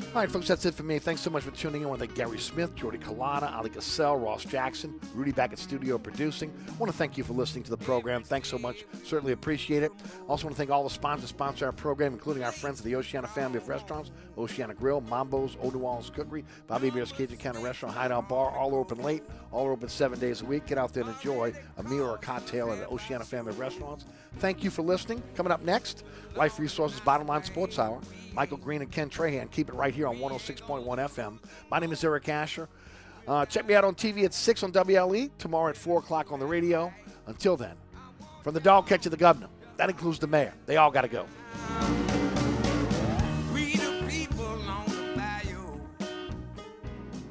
All right, folks, that's it for me. Thanks so much for tuning in. I want to thank Gary Smith, Jordy Culotta, Ali Cassell, Ross Jackson, Rudy back at studio producing. I want to thank you for listening to the program. Thanks so much. Certainly appreciate it. Also want to thank all the sponsors that sponsor our program, including our friends at the Oceana family of restaurants, Oceana Grill, Mambo's, Orleans Cookery, Bobby Hebert's Cajun Cannon Restaurant, Hideout Bar, all open late, all open seven days a week. Get out there and enjoy a meal or a cocktail at the Oceana family of restaurants. Thank you for listening. Coming up next, Life Resources Bottom Line Sports Hour. Michael Green and Ken Trahan. Keep it right here on 106.1 FM. My name is Eric Asher. Uh, check me out on TV at 6 on WLAE, tomorrow at 4 o'clock on the radio. Until then, from the dog catcher to the governor, that includes the mayor. They all got to go.